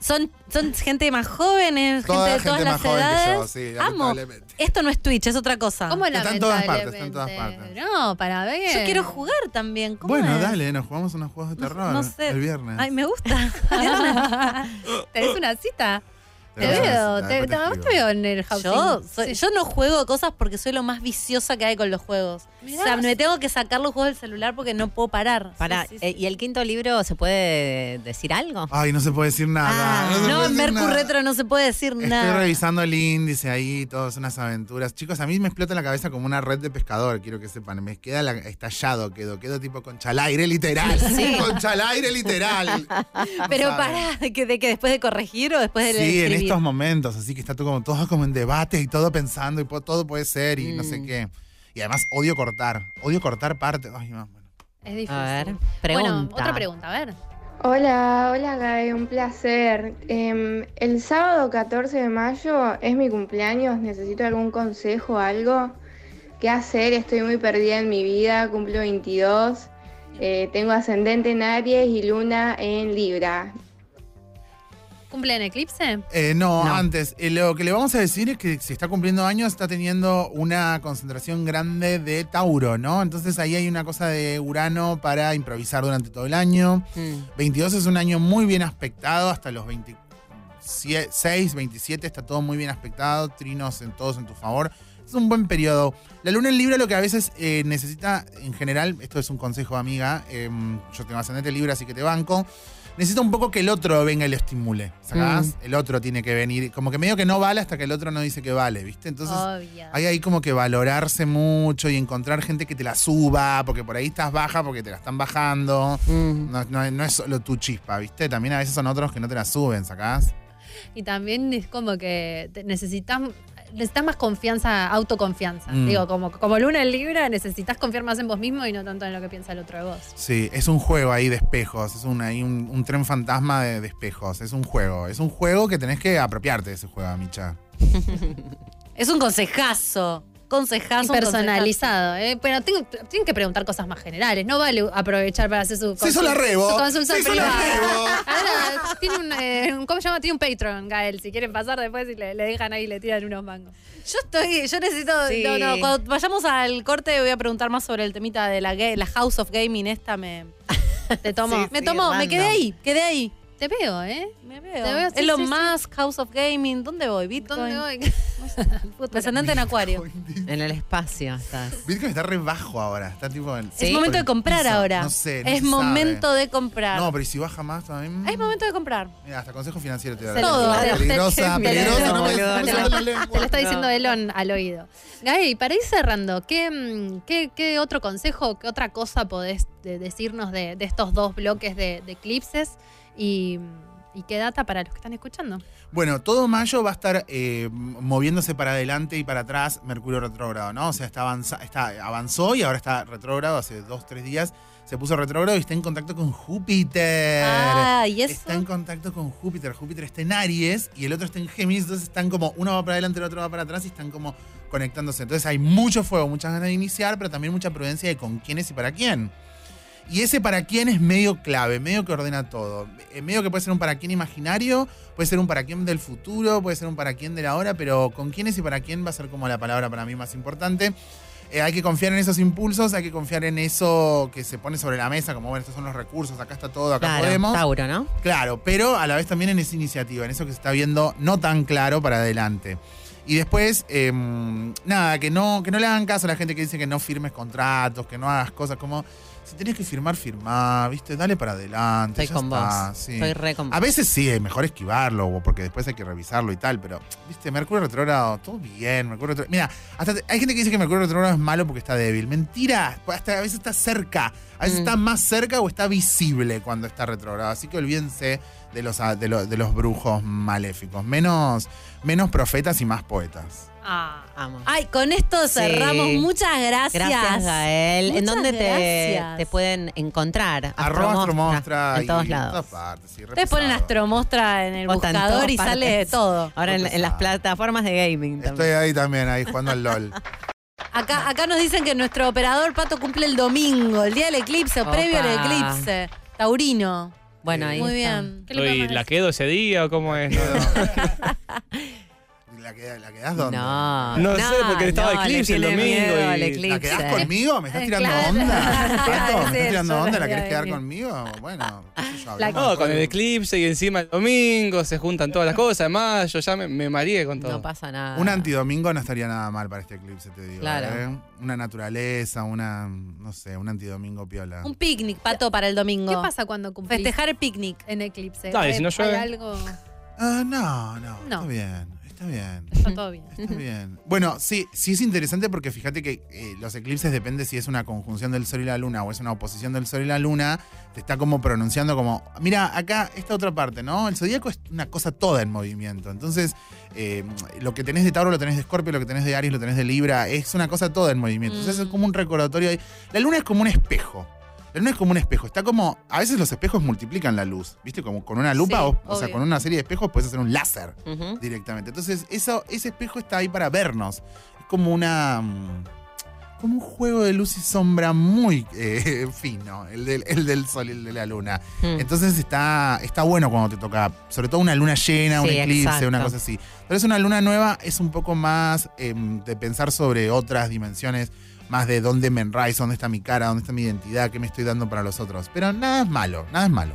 Son, son gente más jóvenes, Toda gente de todas gente las más joven que edades. yo, sí, Amo. lamentablemente. Esto no es Twitch, es otra cosa. ¿Cómo Está en todas partes, está en todas partes. No, para ver. Yo quiero jugar también. ¿Cómo Bueno, es? dale, nos jugamos unos juegos de terror No sé. el viernes. Ay, me gusta. ¿Tenés una cita? Te veo, te, te veo en el housing. Yo, soy- Sí. yo no juego cosas porque soy lo más viciosa que hay con los juegos. Mirá. O sea, me tengo que sacar los juegos del celular porque no puedo parar. Para, Sí, sí, sí. eh, ¿Y el quinto libro se puede decir algo? Ay, no se puede decir nada. Ah, no, en Mercur nada. Retro no se puede decir Estoy nada. revisando el índice ahí, todas unas aventuras. Chicos, a mí me explota la cabeza como una red de pescador, quiero que sepan. Me queda la- estallado, quedo, quedo tipo concha al aire literal. Sí. Concha al aire literal. Pero No para, ¿de que, de que después de corregir o después de Sí? Estos momentos, así que está todo como, todo como en debate y todo pensando y todo puede ser y no sé Mm. qué. Y además odio cortar, odio cortar parte. Ay, no, bueno. Es difícil. A ver, Bueno, pregunta. otra pregunta, a ver. Hola, hola Gaby, un placer. Em, el sábado 14 de mayo es mi cumpleaños, necesito algún consejo, algo. ¿Qué hacer? Estoy muy perdida en mi vida, cumplo 22, eh, tengo ascendente en Aries y luna en Libra. ¿Cumple en eclipse? Eh, no, No. antes. eh, lo que le vamos a decir es que si está cumpliendo años, está teniendo una concentración grande de Tauro, ¿no? Entonces ahí hay una cosa de Urano para improvisar durante todo el año. Mm. 22 es un año muy bien aspectado, hasta los 26, 27 está todo muy bien aspectado, trinos en todos en tu favor. Es un buen periodo. La luna en Libra lo que a veces eh, necesita, en general, esto es un consejo amiga, em, yo tengo ascendente Libra, así que te banco. Necesita un poco que el otro venga y lo estimule. ¿Sacás? El otro tiene que venir. Como que medio que no vale hasta que el otro no dice que vale, ¿viste? Entonces Obvio. hay ahí como que valorarse mucho y encontrar gente que te la suba, porque por ahí estás baja porque te la están bajando. Mm. No, no- no es solo tu chispa, ¿viste? También a veces son otros que no te la suben, ¿sacás? Y también es como que necesitas, necesitas más confianza, autoconfianza. Mm. Digo, como, como luna en Libra, necesitas confiar más en vos mismo y no tanto en lo que piensa el otro de vos. Sí, es un juego ahí de espejos, es un, ahí un, un tren fantasma de, de espejos, es un juego. Es un juego que tenés que apropiarte de ese juego, Micha. Es un consejazo. Consejazo. Personalizado, ¿eh? Pero tengo- tienen que preguntar cosas más generales. No vale aprovechar para hacer su, Se hizo la rebo. su consulta Se hizo la privada. rebo. Ahora, tiene un, eh, un- ¿cómo se llama? Tiene un Patreon, Gael. Si quieren pasar después y le, le dejan ahí y le tiran unos mangos. Yo estoy, yo necesito. Sí. No, no, cuando vayamos al corte voy a preguntar más sobre el temita de la, House of Gaming esta me. Te tomo. Sí, Me sí, tomó, me quedé ahí, quedé ahí. Te veo, ¿eh? Me veo. Te veo, sí, Elon sí, sí. Musk, House of Gaming, ¿dónde voy? Bitcoin. ¿Dónde voy? Descendente en Acuario. En el espacio estás. Bitcoin está re bajo ahora, está tipo en- Sí. Es momento de comprar piso. ahora. No sé, no es se momento sabe. de comprar. No, pero ¿y si baja más también? Es momento de comprar. Mira, hasta consejo financiero te da. Todo. Peligrosa, Te- peligrosa, no te lo- está diciendo. Elon al oído. Gaby, para ir cerrando, ¿qué, mm, qué, qué otro consejo, qué otra cosa podés de- decirnos de, de estos dos bloques de, de eclipses y, y qué data para los que están escuchando? Bueno, todo mayo va a estar eh, moviéndose para adelante y para atrás Mercurio retrógrado, ¿no? O sea, está, avanza- está avanzó y ahora está retrógrado hace dos, tres días. Se puso retrógrado y está en contacto con Júpiter. Ah, ¿y eso? Está en contacto con Júpiter. Júpiter está en Aries y el otro está en Géminis. Entonces están como, uno va para adelante, el otro va para atrás y están como conectándose. Entonces hay mucho fuego, muchas ganas de iniciar, pero también mucha prudencia de con quiénes y para quién. Y ese para quién es medio clave, medio que ordena todo. Eh, medio que puede ser un para quién imaginario, puede ser un para quién del futuro, puede ser un para quién de la hora, pero con quiénes y para quién va a ser como la palabra para mí más importante. eh, hay que confiar en esos impulsos, hay que confiar en eso que se pone sobre la mesa, como bueno, estos son los recursos, acá está todo, acá Claro, podemos. Tauro, ¿no? Claro, pero a la vez también en esa iniciativa, en eso que se está viendo no tan claro para adelante. Y después, eh, nada, que no, que no le hagan caso a la gente que dice que no firmes contratos, que no hagas cosas como. Si tenés que firmar, firmar, ¿viste? Dale para adelante. Estoy ya con está, vos. sí. Estoy re con. A veces sí, es mejor esquivarlo, porque después hay que revisarlo y tal, pero, ¿viste? Mercurio retrógrado, todo bien. Mercurio retrógrado. Mira, hasta hay gente que dice que Mercurio retrógrado es malo porque está débil. Mentira, pues hasta a veces está cerca. A veces Mm. está más cerca o está visible cuando está retrógrado. Así que olvídense de los, de los, de los brujos maléficos. Menos, menos profetas y más poetas. Vamos. Ay, con esto Sí. cerramos. Muchas gracias. Gracias, Gael. ¿En dónde te, te pueden encontrar? Arroba Astromostra. En todos y lados. todas partes, sí, re Ustedes ponen. Astromostra en el Vos buscador y sale de todo. Ahora en, en las plataformas de gaming también. Estoy ahí también, ahí jugando al LOL. Acá, acá nos dicen que nuestro operador Pato cumple el domingo, el día del eclipse o Opa. previo al eclipse. Taurino. Bueno, ahí Muy está. bien. Uy, ¿La quedo ese día o cómo es? No, ¿La, queda- la quedás dónde? No, No sé, porque estaba no, eclipse el tiene domingo miedo al y- eclipse. ¿La quedás conmigo? ¿Me estás Eh, tirando claro. onda? Pato, ¿me estás tirando onda? ¿La querés quedar conmigo? Bueno, qué sé yo, La- hablamos No, de con el eclipse y encima el domingo se juntan todas las cosas. Además, yo ya me, me mareé con todo. No pasa nada. Un antidomingo no estaría nada mal para este eclipse, te digo. Claro. ¿eh? Una naturaleza, una, no sé, un antidomingo piola. Un picnic, Pato, para el domingo. ¿Qué pasa cuando cumplís Festejar el picnic. en eclipse? Dale, si no ¿Hay llueve. algo? Ah, no, no, No. está bien, está bien. Está todo bien. Está bien. Bueno, sí, sí es interesante porque fíjate que eh, los eclipses depende si es una conjunción del Sol y la Luna o es una oposición del Sol y la Luna, te está como pronunciando como, mira, acá esta otra parte, ¿no? El zodíaco es una cosa toda en movimiento. Entonces, eh, lo que tenés de Tauro lo tenés de Escorpio, lo que tenés de Aries lo tenés de Libra, es una cosa toda en movimiento. Entonces es como un recordatorio ahí. La Luna es como un espejo. Luna es como un espejo. Está como. A veces los espejos multiplican la luz. ¿Viste? Como con una lupa Sí, o, o sea, con una serie de espejos puedes hacer un láser directamente. Entonces, eso, ese espejo está ahí para vernos. Es como una. mm, Como un juego de luz y sombra muy eh, fino, el del, el del sol y el de la luna. Mm. Entonces está, está bueno cuando te toca, sobre todo una luna llena, un eclipse, exacto. una cosa así. Pero es una luna nueva, es un poco más em, de pensar sobre otras dimensiones, más de dónde me enraizo, dónde está mi cara, dónde está mi identidad, qué me estoy dando para los otros. Pero nada es malo, nada es malo.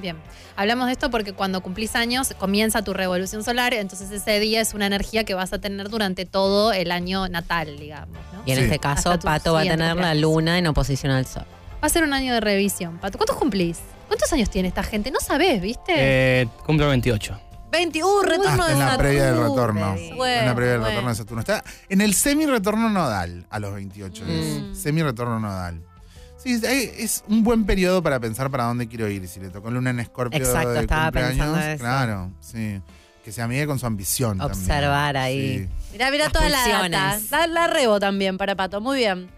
Bien. Hablamos de esto porque cuando cumplís años comienza tu revolución solar, entonces ese día es una energía que vas a tener durante todo el año natal, digamos. ¿no? Y en Sí. este caso, Hasta Pato va a tener la luna en oposición al sol. Va a ser un año de revisión, Pato. ¿Cuántos cumplís? ¿Cuántos años tiene esta gente? No sabés, ¿viste? Eh, cumplo 28. 20, uh, retorno Ah, de en la Saturno. previa del retorno. Bueno, en la previa del bueno. retorno de Saturno. Está en el semi-retorno nodal a los 28. Mm. Semi-retorno nodal. Sí, es- un buen periodo para pensar para dónde quiero ir. Si le tocó luna en Escorpio Exacto, de estaba pensando eso. Claro, sí. Que se amigue con su ambición también. Observar ahí. Sí. Mirá, mirá Las toda la data. rebo también para Pato. Muy bien.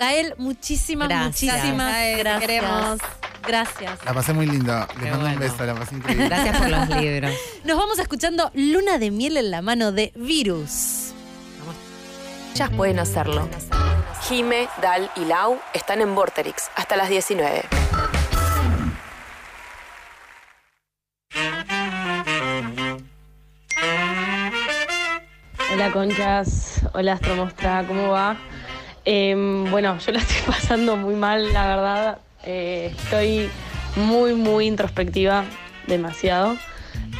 Gael, muchísimas, Gracias. muchísimas te gracias. queremos. Gracias. La pasé muy linda. Les Qué mando un beso, la pasé increíble. Gracias por los libros. Nos vamos escuchando Luna de miel en la mano de Virus. Ellas pueden hacerlo. Jime, Dal y Lau están en Vorterix hasta las 19. Hola conchas, hola Astromostra, ¿cómo va? Em, bueno, yo la estoy pasando muy mal, la verdad. Eh, estoy muy, muy introspectiva, demasiado,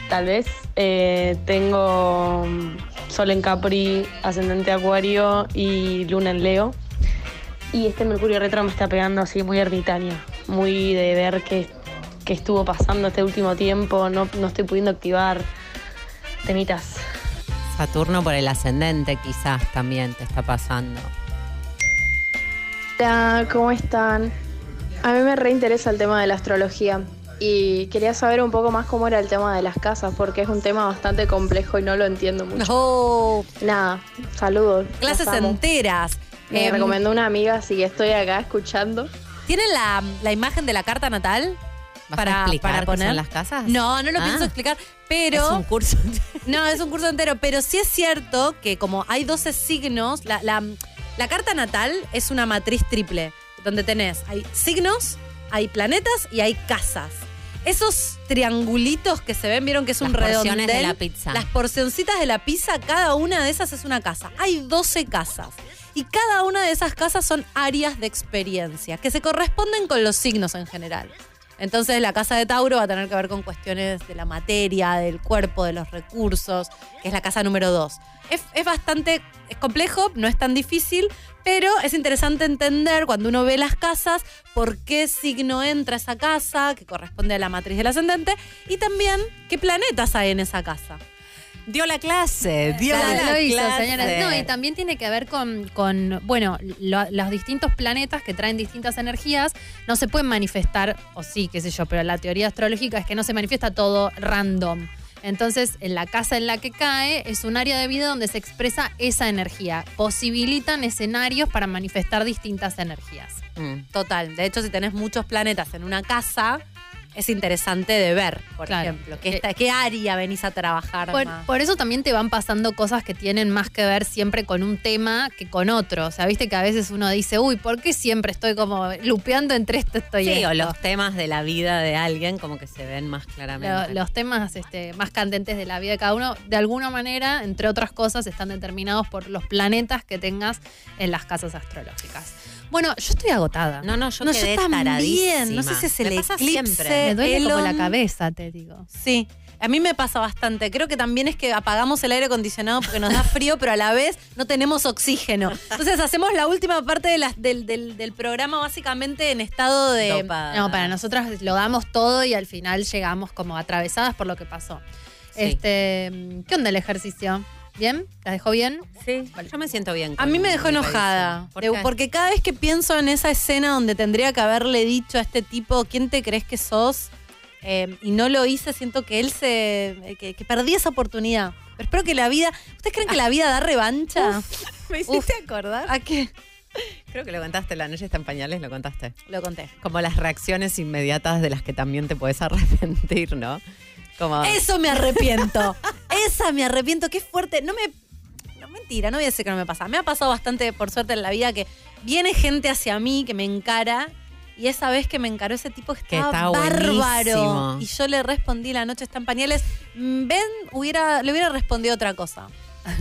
tal vez. Eh, tengo mm, Sol en Capri, Ascendente Acuario y Luna en Leo. Y este Mercurio retro me está pegando así muy ermitaño, muy de ver qué, qué estuvo pasando este último tiempo, no, no estoy pudiendo activar temitas. Saturno por el ascendente quizás también te está pasando. Hola, ¿cómo están? A mí me reinteresa el tema de la astrología y quería saber un poco más cómo era el tema de las casas porque es un tema bastante complejo y no lo entiendo mucho. No, Nada, saludos. clases enteras. Me Em, recomendó una amiga, así que estoy acá escuchando. ¿Tienen la, la imagen de la carta natal? ¿Vas Para- a explicar para qué poner? son las casas? No, no lo Ah. pienso explicar, pero... Es un curso. No, es un curso entero, pero sí es cierto que como hay 12 signos, la, la- la carta natal es una matriz triple, donde tenés, hay signos, hay planetas y hay casas. Esos triangulitos que se ven, vieron que es un Las porciones redondel. de la pizza. Las porcioncitas de la pizza, cada una de esas es una casa. Hay 12 casas. Y cada una de esas casas son áreas de experiencia que se corresponden con los signos en general. Entonces la casa de Tauro va a tener que ver con cuestiones de la materia, del cuerpo, de los recursos, que es la casa número 2. Es, bastante es complejo, no es tan difícil, pero es interesante entender cuando uno ve las casas por qué signo entra esa casa, que corresponde a la matriz del ascendente, y también qué planetas hay en esa casa. Dio la clase, dio Claro, la lo hizo, clase. señora. No, y también tiene que ver con, con bueno, lo- los distintos planetas que traen distintas energías no se pueden manifestar, o sí, qué sé yo, pero la teoría astrológica es que no se manifiesta todo random. Entonces, en la casa en la que cae es un área de vida donde se expresa esa energía. Posibilitan escenarios para manifestar distintas energías. Mm. Total. De hecho, si tenés muchos planetas en una casa, es interesante de ver, por Claro. ejemplo. ¿Qué, esta- ¿Qué área venís a trabajar Por, más? por eso también te van pasando cosas que tienen más que ver siempre con un tema que con otro. O sea, viste que a veces uno dice, uy, ¿por qué siempre estoy como lupeando entre esto estoy Sí, o esto?" los temas de la vida de alguien como que se ven más Lo- claramente. los temas este, más candentes de la vida de cada uno, de alguna manera, entre otras cosas, están determinados por los planetas que tengas en las casas astrológicas. Bueno, yo estoy agotada. No, no, yo No, quedé yo también. taradísima. No sé si es el Me pasa eclipse. siempre. Me duele como la Elon- cabeza, te digo. Sí. A mí me pasa bastante. Creo que también es que apagamos el aire acondicionado porque nos da frío, pero a la vez no tenemos oxígeno. Entonces hacemos la última parte de las- del, del- del programa básicamente en estado de... Dopada. No, para nosotras lo damos todo y al final llegamos como atravesadas por lo que pasó. Sí. Este, ¿Qué onda el ejercicio? ¿Bien? ¿La dejó bien? Sí, yo me siento bien. A mí me dejó enojada. revisión. ¿Por De- qué? porque cada vez que pienso en esa escena donde tendría que haberle dicho a este tipo, ¿quién te crees que sos? Eh, y no lo hice, siento que él se. eh, que, que perdí esa oportunidad. Pero espero que la vida. ¿Ustedes creen que la vida da revancha? me hiciste acordar. ¿A qué? Creo que lo contaste, la noche está en pañales, lo contaste. Lo conté. Como las reacciones inmediatas de las que también te puedes arrepentir, ¿no? Como, Eso me arrepiento. Esa me arrepiento. Qué fuerte. No me. No, mentira, no voy a decir que no me pasa. Me ha pasado bastante, por suerte, en la vida que viene gente hacia mí que me encara. Y esa vez que me encaró ese tipo que Que estaba está bárbaro. Y yo le respondí la noche está en pañales. Mm, Ven, hubiera, le hubiera respondido otra cosa.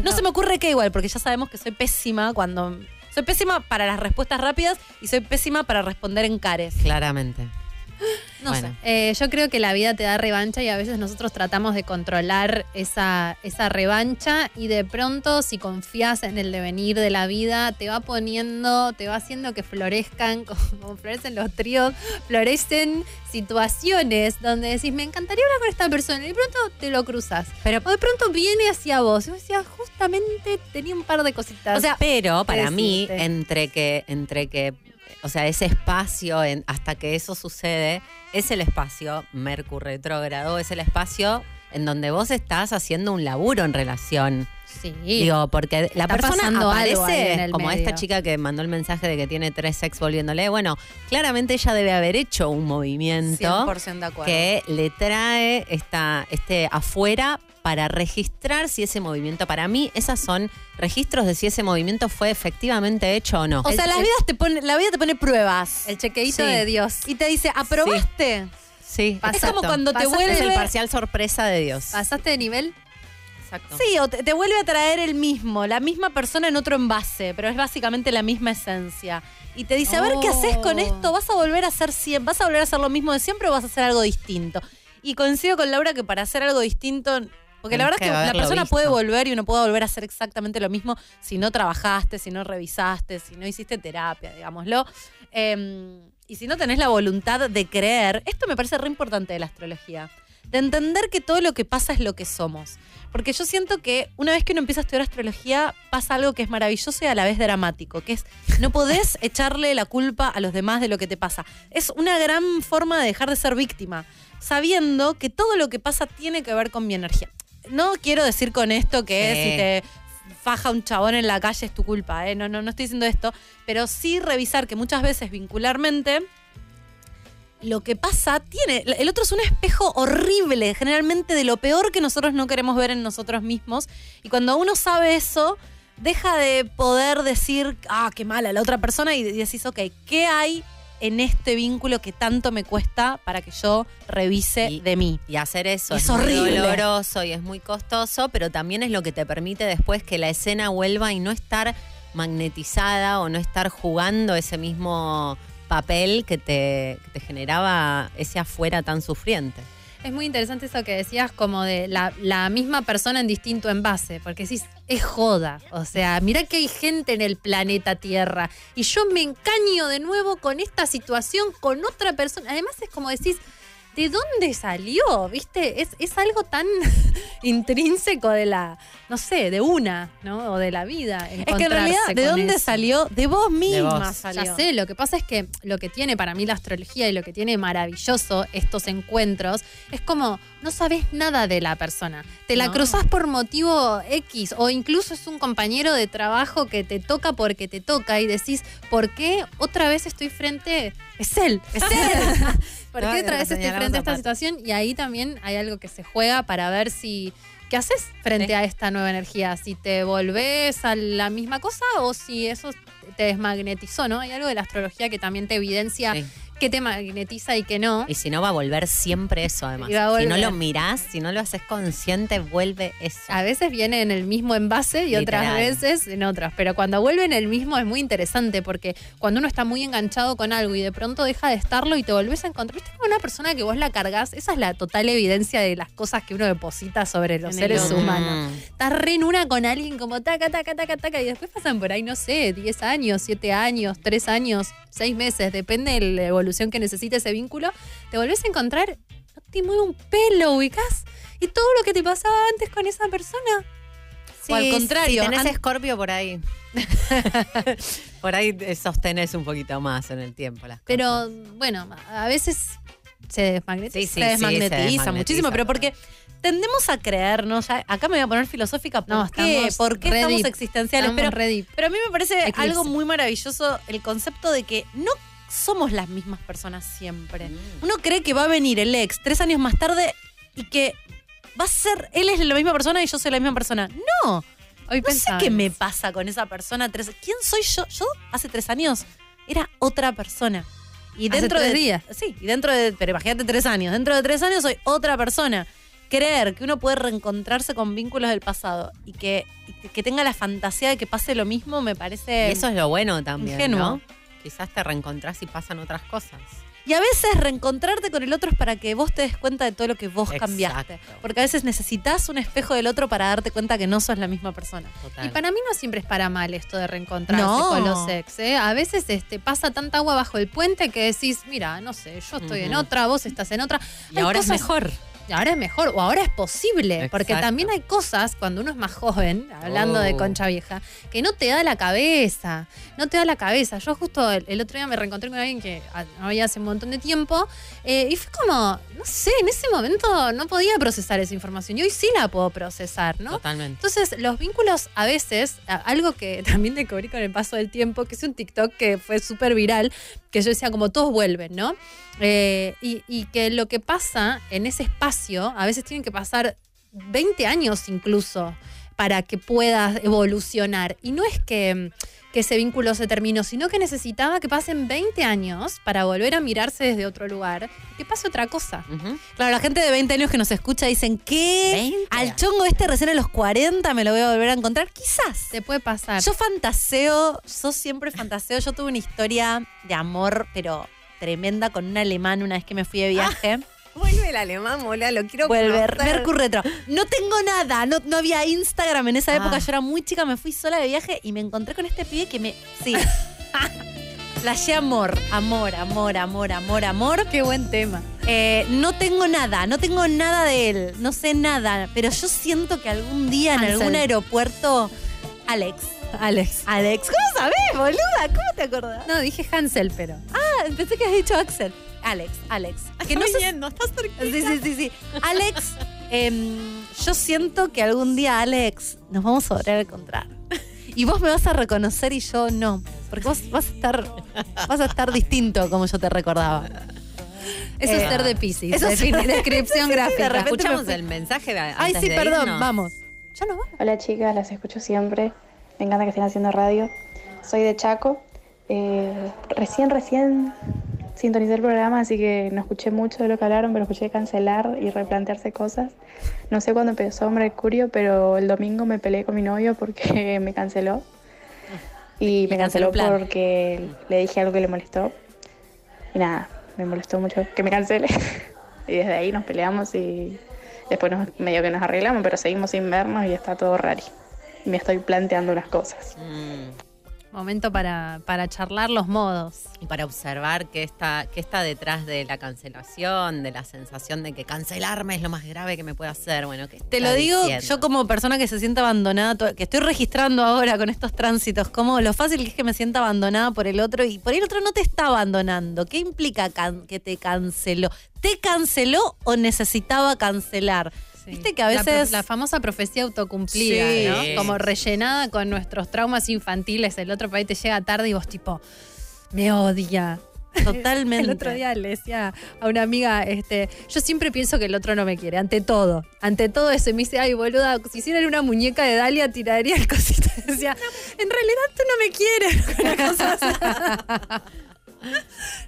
No se me ocurre que igual, porque ya sabemos que soy pésima cuando. Soy pésima para las respuestas rápidas y soy pésima para responder en cares. claramente. No Bueno. sé. Eh, yo creo que la vida te da revancha y a veces nosotros tratamos de controlar esa, esa revancha y de pronto si confías en el devenir de la vida te va poniendo, te va haciendo que florezcan, como, florecen los tríos, florecen situaciones donde decís, me encantaría hablar con esta persona y de pronto te lo cruzas. Pero O de pronto viene hacia vos y vos decías, justamente tenía un par de cositas. O sea, pero para mí, entre que, entre que, o sea, ese espacio en- hasta que eso sucede, es el espacio Mercurio retrógrado, es el espacio en donde vos estás haciendo un laburo en relación. Sí. Digo, porque la Está persona aparece como medio. esta chica que mandó el mensaje de que tiene tres ex volviéndole. Bueno, claramente ella debe haber hecho un movimiento 100% de acuerdo. que le trae esta, este afuera para registrar si ese movimiento, para mí, esas son registros de si ese movimiento fue efectivamente hecho o no. O sea, las el- vidas te pone, la vida te pone pruebas. el chequeíto Sí. de Dios. Y te dice, ¿aprobaste? sí, Es exacto. como cuando te Pasaste Es el vuelve. parcial sorpresa de Dios. ¿Pasaste de nivel? Exacto. Sí, o te, te vuelve a traer el mismo, la misma persona en otro envase, pero es básicamente la misma esencia. Y te dice, a ver qué haces con Oh. esto, ¿vas a volver a hacer siempre, vas a volver a hacer lo mismo de siempre o vas a hacer algo distinto? Y coincido con Laura que para hacer algo distinto, porque la verdad es que que la persona visto. puede volver y uno puede volver a hacer exactamente lo mismo si no trabajaste, si no revisaste, si no hiciste terapia, digámoslo. Eh, y si no tenés la voluntad de creer, esto me parece re importante de la astrología, de entender que todo lo que pasa es lo que somos. Porque yo siento que una vez que uno empieza a estudiar astrología, pasa algo que es maravilloso y a la vez dramático, que es no podés echarle la culpa a los demás de lo que te pasa. Es una gran forma de dejar de ser víctima, sabiendo que todo lo que pasa tiene que ver con mi energía. No quiero decir con esto que Sí. si te faja un chabón en la calle es tu culpa, ¿eh? no, no, no estoy diciendo esto, pero sí revisar que muchas veces vincularmente lo que pasa tiene. El otro es un espejo horrible, generalmente de lo peor que nosotros no queremos ver en nosotros mismos. Y cuando uno sabe eso, deja de poder decir, ah, qué mala la otra persona, y decís, ok, ¿qué hay en este vínculo que tanto me cuesta para que yo revise Y- de mí? Y hacer eso Es es, muy horrible. doloroso y es muy costoso, pero también es lo que te permite después que la escena vuelva y no estar magnetizada o no estar jugando ese mismo papel que te, que te generaba ese afuera tan sufriente. Es muy interesante eso que decías, como de la, misma persona en distinto envase, porque decís, es joda. O sea, mira que hay gente en el planeta Tierra y yo me encaño de nuevo con esta situación, con otra persona. Además, es como decís, ¿de dónde salió? ¿Viste? Es, es algo tan intrínseco de la, no sé, de una, ¿no? O de la vida. Es que en realidad, ¿de dónde eso. salió? De vos misma vos. salió. Ya sé, lo que pasa es que lo que tiene para mí la astrología y lo que tiene maravilloso estos encuentros es como no sabes nada de la persona. Te la No. cruzás por motivo X o incluso es un compañero de trabajo que te toca porque te toca y decís, ¿por qué otra vez estoy frente? Es él, es él. ¿Por qué otra vez estoy frente a esta situación? Y ahí también hay algo que se juega para ver si... ¿Qué haces frente Sí. a esta nueva energía? Si te volvés a la misma cosa o si eso te desmagnetizó, ¿no? Hay algo de la astrología que también te evidencia Sí. qué te magnetiza y qué no. Y si no, va a volver siempre eso, además. Y va a Si no lo mirás, si no lo haces consciente, vuelve eso. A veces viene en el mismo envase y otras veces en otras. Pero cuando vuelve en el mismo es muy interesante porque cuando uno está muy enganchado con algo y de pronto deja de estarlo y te volvés a encontrar. ¿Viste como una persona que vos la cargas? Esa es la total evidencia de las cosas que uno deposita sobre los En seres humanos. Estás re en una con alguien como taca, taca, taca, taca y después pasan por ahí, no sé, 10 años, 7 años, 3 años, 6 meses, depende de la evolución que necesite ese vínculo. Te volvés a encontrar, no te mueve un pelo, ubicás. Y todo lo que te pasaba antes con esa persona. O al contrario, Si tenés escorpio por ahí. por ahí sostenés un poquito más en el tiempo las cosas. Pero bueno, a veces se desmagnetiza. Sí, sí, se desmagnetiza, muchísimo, pero porque tendemos a creernos, ya- acá me voy a poner filosófica, ¿por No, qué? estamos ¿Por qué estamos existenciales? Estamos Pero, pero a mí me parece Eclipse. algo muy maravilloso el concepto de que no somos las mismas personas siempre. Mm. Uno cree que va a venir el ex tres años más tarde y que va a ser, él es la misma persona y yo soy la misma persona. No, Hoy no sé qué me pasa con esa persona. Tres, ¿Quién soy yo? Yo hace tres años era otra persona. Y Hace dentro tres de días. Sí, y dentro de. Pero imagínate tres años. Dentro de tres años soy otra persona. Creer que uno puede reencontrarse con vínculos del pasado y que, y que- tenga la fantasía de que pase lo mismo me parece. Y eso es lo bueno también, ingenuo. ¿no? Quizás te reencontrás y pasan otras cosas. Y a veces reencontrarte con el otro es para que vos te des cuenta de todo lo que vos Exacto. cambiaste. Porque a veces necesitas un espejo del otro para darte cuenta que no sos la misma persona. Total. Y para mí no siempre es para mal esto de reencontrarse No. con los ex. ¿eh? A veces este, pasa tanta agua bajo el puente que decís, mira, no sé, yo estoy en otra, vos estás en otra. y Hay ahora es mejor. Ahora es mejor, o ahora es posible, porque también hay cosas cuando uno es más joven, hablando de Oh. concha vieja, que no te da la cabeza, no te da la cabeza. Yo justo el, el otro día me reencontré con alguien que ah, no había hace un montón de tiempo eh, y fue como, no sé, en ese momento no podía procesar esa información y hoy sí la puedo procesar, ¿no? Totalmente. Entonces, los vínculos a veces, algo que también descubrí con el paso del tiempo, que es un TikTok que fue súper viral, que yo decía como todos vuelven, ¿no? Eh, y, y que lo que pasa en ese espacio, a veces tienen que pasar 20 años incluso para que puedas evolucionar. Y no es que, que ese vínculo se terminó, sino que necesitaba que pasen 20 años para volver a mirarse desde otro lugar y que pase otra cosa. Claro, la gente de 20 años que nos escucha dicen que 20. al chongo este recién a los 40 me lo voy a volver a encontrar. Quizás. Te puede pasar. Yo fantaseo, yo siempre fantaseo. Yo tuve una historia de amor, pero tremenda, con un alemán una vez que me fui de viaje. Vuelve el alemán, mola, lo quiero Vuelve. Mercur Retro. No tengo nada, no, no había Instagram en esa época, Ah. yo era muy chica, me fui sola de viaje y me encontré con este pibe que me. Sí. Flashé amor, amor, amor, amor, amor, amor. Qué buen tema. Eh, no tengo nada, no tengo nada de él, no sé nada, pero yo siento que algún día en algún aeropuerto. Alex. Alex. Alex, ¿cómo sabés, boluda? ¿Cómo te acordás? No, dije Hansel, pero. Ah, pensé que habías dicho Axel. Alex, Alex. Que no sé. no estás cerquita. Sí, sí, sí, sí. Alex, em, yo siento que algún día, Alex, nos vamos a volver a encontrar. Y vos me vas a reconocer y yo no. Porque vos vas a estar, vas a estar distinto como yo te recordaba. Eso Eh, es ser de Pisces. eso es- defini- descripción Sí, sí, de gráfica. repente Escuchamos el mensaje de Ay, antes sí, de perdón, irnos. vamos. Ya nos vamos. Hola chicas, las escucho siempre. Me encanta que estén haciendo radio. Soy de Chaco. Eh, recién, recién sintonicé el programa, así que no escuché mucho de lo que hablaron, pero escuché cancelar y replantearse cosas. No sé cuándo empezó Mercurio, pero el domingo me peleé con mi novio porque me canceló. Y me canceló porque le dije algo que le molestó. Y nada, me molestó mucho que me cancele. y desde ahí nos peleamos y después nos, medio que nos arreglamos, pero seguimos sin vernos y está todo raro. Me estoy planteando unas cosas. Momento para, para charlar los modos. Y para observar qué está, qué está detrás de la cancelación, de la sensación de que cancelarme es lo más grave que me puede hacer. Bueno, ¿qué Te lo digo diciendo? yo como persona que se siente abandonada, to- que estoy registrando ahora con estos tránsitos, como lo fácil que es que me sienta abandonada por el otro y por el otro no te está abandonando. ¿Qué implica que te canceló? ¿Te canceló o necesitaba cancelar? Viste que a veces... la famosa profecía autocumplida, Sí. ¿no? Como rellenada con nuestros traumas infantiles. El otro país te llega tarde y vos tipo, me odia. Totalmente. El otro día le decía a una amiga, este, yo siempre pienso que el otro no me quiere, ante todo. Ante todo eso. Me dice, ay, boluda, si hicieran una muñeca de Dalia, tiraría el cosito. Decía, en realidad tú no me quieres. Una cosa.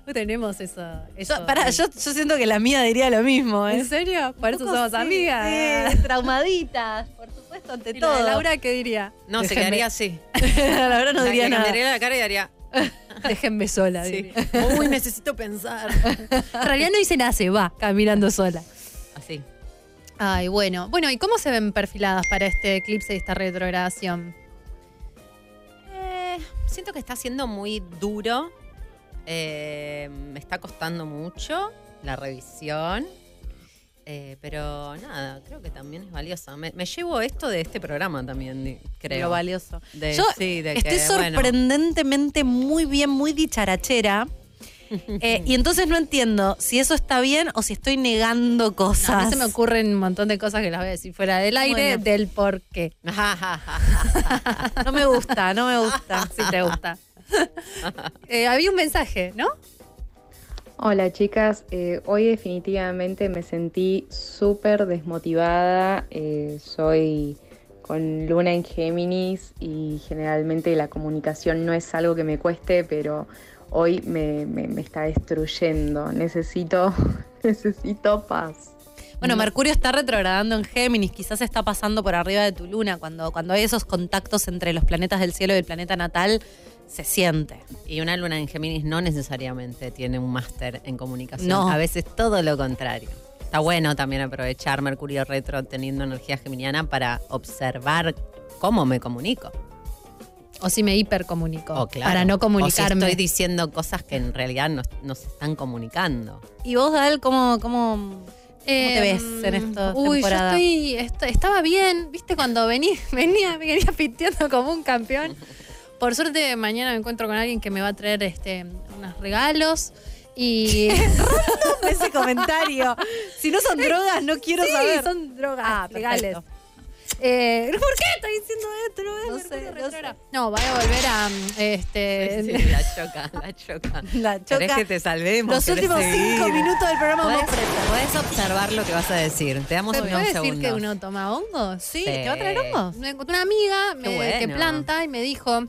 No tenemos eso. eso Yo, pará, yo, yo siento que la mía diría lo mismo. ¿eh? ¿En serio? Por eso somos sí, amigas. sí, traumaditas, por supuesto, ante ¿Y la todo. de Laura qué diría? No, se quedaría así. Laura no diría nada. cambiaría la cara y haría. Déjenme sola. Sí. diría. Uy, necesito pensar. En realidad no dice nada, se va caminando sola. Así. Ay, bueno. Bueno, ¿y cómo se ven perfiladas para este eclipse y esta retrogradación? Eh, siento que está siendo muy duro. Eh, me está costando mucho la revisión. Eh, pero nada, creo que también es valiosa. Me, me llevo esto de este programa también, di- creo. Lo valioso. De- Yo sí, de estoy que, bueno, sorprendentemente muy bien, muy dicharachera. Eh, y entonces no entiendo si eso está bien o si estoy negando cosas. A mí se me ocurren un montón de cosas que las voy a decir fuera del aire, Bueno. del por qué. No me gusta, no me gusta. Si te gusta. Eh, había un mensaje, ¿no? Hola chicas, Eh, hoy definitivamente me sentí súper desmotivada. Eh, soy con Luna en Géminis y generalmente la comunicación no es algo que me cueste, pero hoy me, me- me está destruyendo. Necesito, necesito paz. Bueno, Mercurio está retrogradando en Géminis, quizás está pasando por arriba de tu luna. Cuando, cuando hay esos contactos entre los planetas del cielo y el planeta natal, se siente. Y una luna en Géminis no necesariamente tiene un máster en comunicación. No. A veces todo lo contrario. Está bueno también aprovechar Mercurio retro teniendo energía geminiana para observar cómo me comunico. O si me hipercomunico. O claro, Para no O comunicarme. si estoy diciendo cosas que en realidad no, no se están comunicando. ¿Y vos, Dal, cómo, cómo, cómo te ves en esta Em, Uy, temporada? yo estoy, est- estaba bien, viste, cuando vení, venía, venía piteando como un campeón. Por suerte, mañana me encuentro con alguien que me va a traer este, unos regalos. Y. ese comentario. Si no son drogas, no quiero Sí, saber. son drogas Ah, legales. Eh, ¿Por qué estoy diciendo esto? No, sé, Mercurio no retrógrado. no, voy a volver a. mm, Este, Sí, la choca, la choca. La ¿Querés choca. que te salvemos? Los ¿Querés últimos seguir? cinco minutos del programa prestas. podés observar lo que vas a decir. Te damos ¿Se unos puede decir segundos. que uno toma hongos? Sí, ¿te va a traer hongos? Me encontré una amiga me- bueno. que planta y me dijo,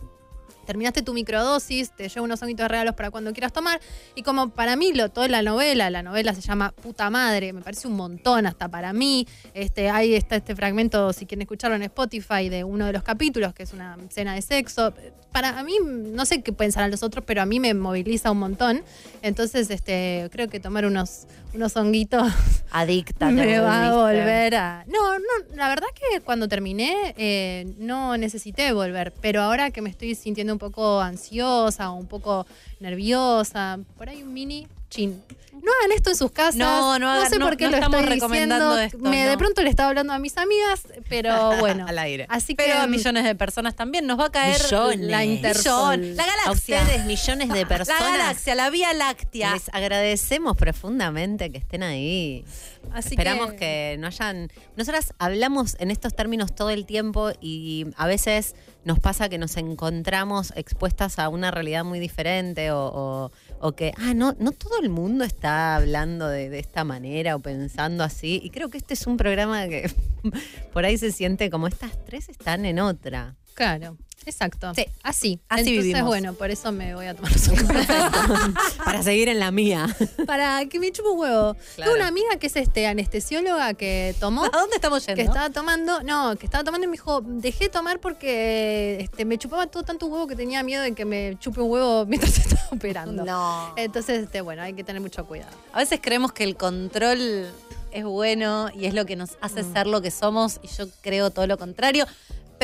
terminaste tu microdosis, te llevo unos honguitos de regalos para cuando quieras tomar. Y como para mí, lo, toda la novela, la novela se llama Puta Madre, me parece un montón hasta para mí. Este, ahí está este fragmento, si quieren escucharlo en Spotify, de uno de los capítulos, que es una escena de sexo. Para mí, no sé qué pensarán los otros, pero a mí me moviliza un montón. Entonces, este, creo que tomar unos, unos honguitos Adicta. te me va a volver a. No, no, la verdad que cuando terminé eh, no necesité volver, pero ahora que me estoy sintiendo un poco ansiosa o un poco nerviosa, por ahí un mini chin. No hagan esto en sus casas. No, no hagan- sé no- por qué no lo estamos estoy recomendando diciendo. esto, Me, De no. pronto le estaba hablando a mis amigas, pero bueno. Al aire. Así que Pero a millones de personas también nos va a caer Millones. la Intersol. La A galaxia. ustedes, millones de personas. La galaxia, la Vía Láctea. Les agradecemos profundamente que estén ahí. Así Esperamos que- que... no hayan. Nosotras hablamos en estos términos todo el tiempo y a veces nos pasa que nos encontramos expuestas a una realidad muy diferente o, o- o que, ah, no, no todo el mundo está hablando de, de esta manera o pensando así. Y creo que este es un programa que por ahí se siente como estas tres están en otra. Claro. Exacto. Sí. Así. Así Entonces, vivimos. bueno, por eso me voy a tomar los Para seguir en la mía. Para que me chupe un huevo. Claro. Tengo una amiga que es este anestesióloga que tomó. ¿A dónde estamos yendo? Que estaba tomando, no, que estaba tomando y me dijo, dejé de tomar porque este, me chupaba todo tanto huevo que tenía miedo de que me chupe un huevo mientras estaba operando. No. Entonces, este, bueno, hay que tener mucho cuidado. A veces creemos que el control es bueno y es lo que nos hace ser lo que somos y yo creo todo lo contrario,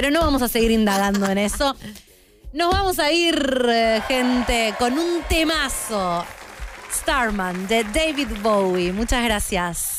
pero no vamos a seguir indagando en eso. Nos vamos a ir, eh, gente, con un temazo. Starman de David Bowie. Muchas gracias.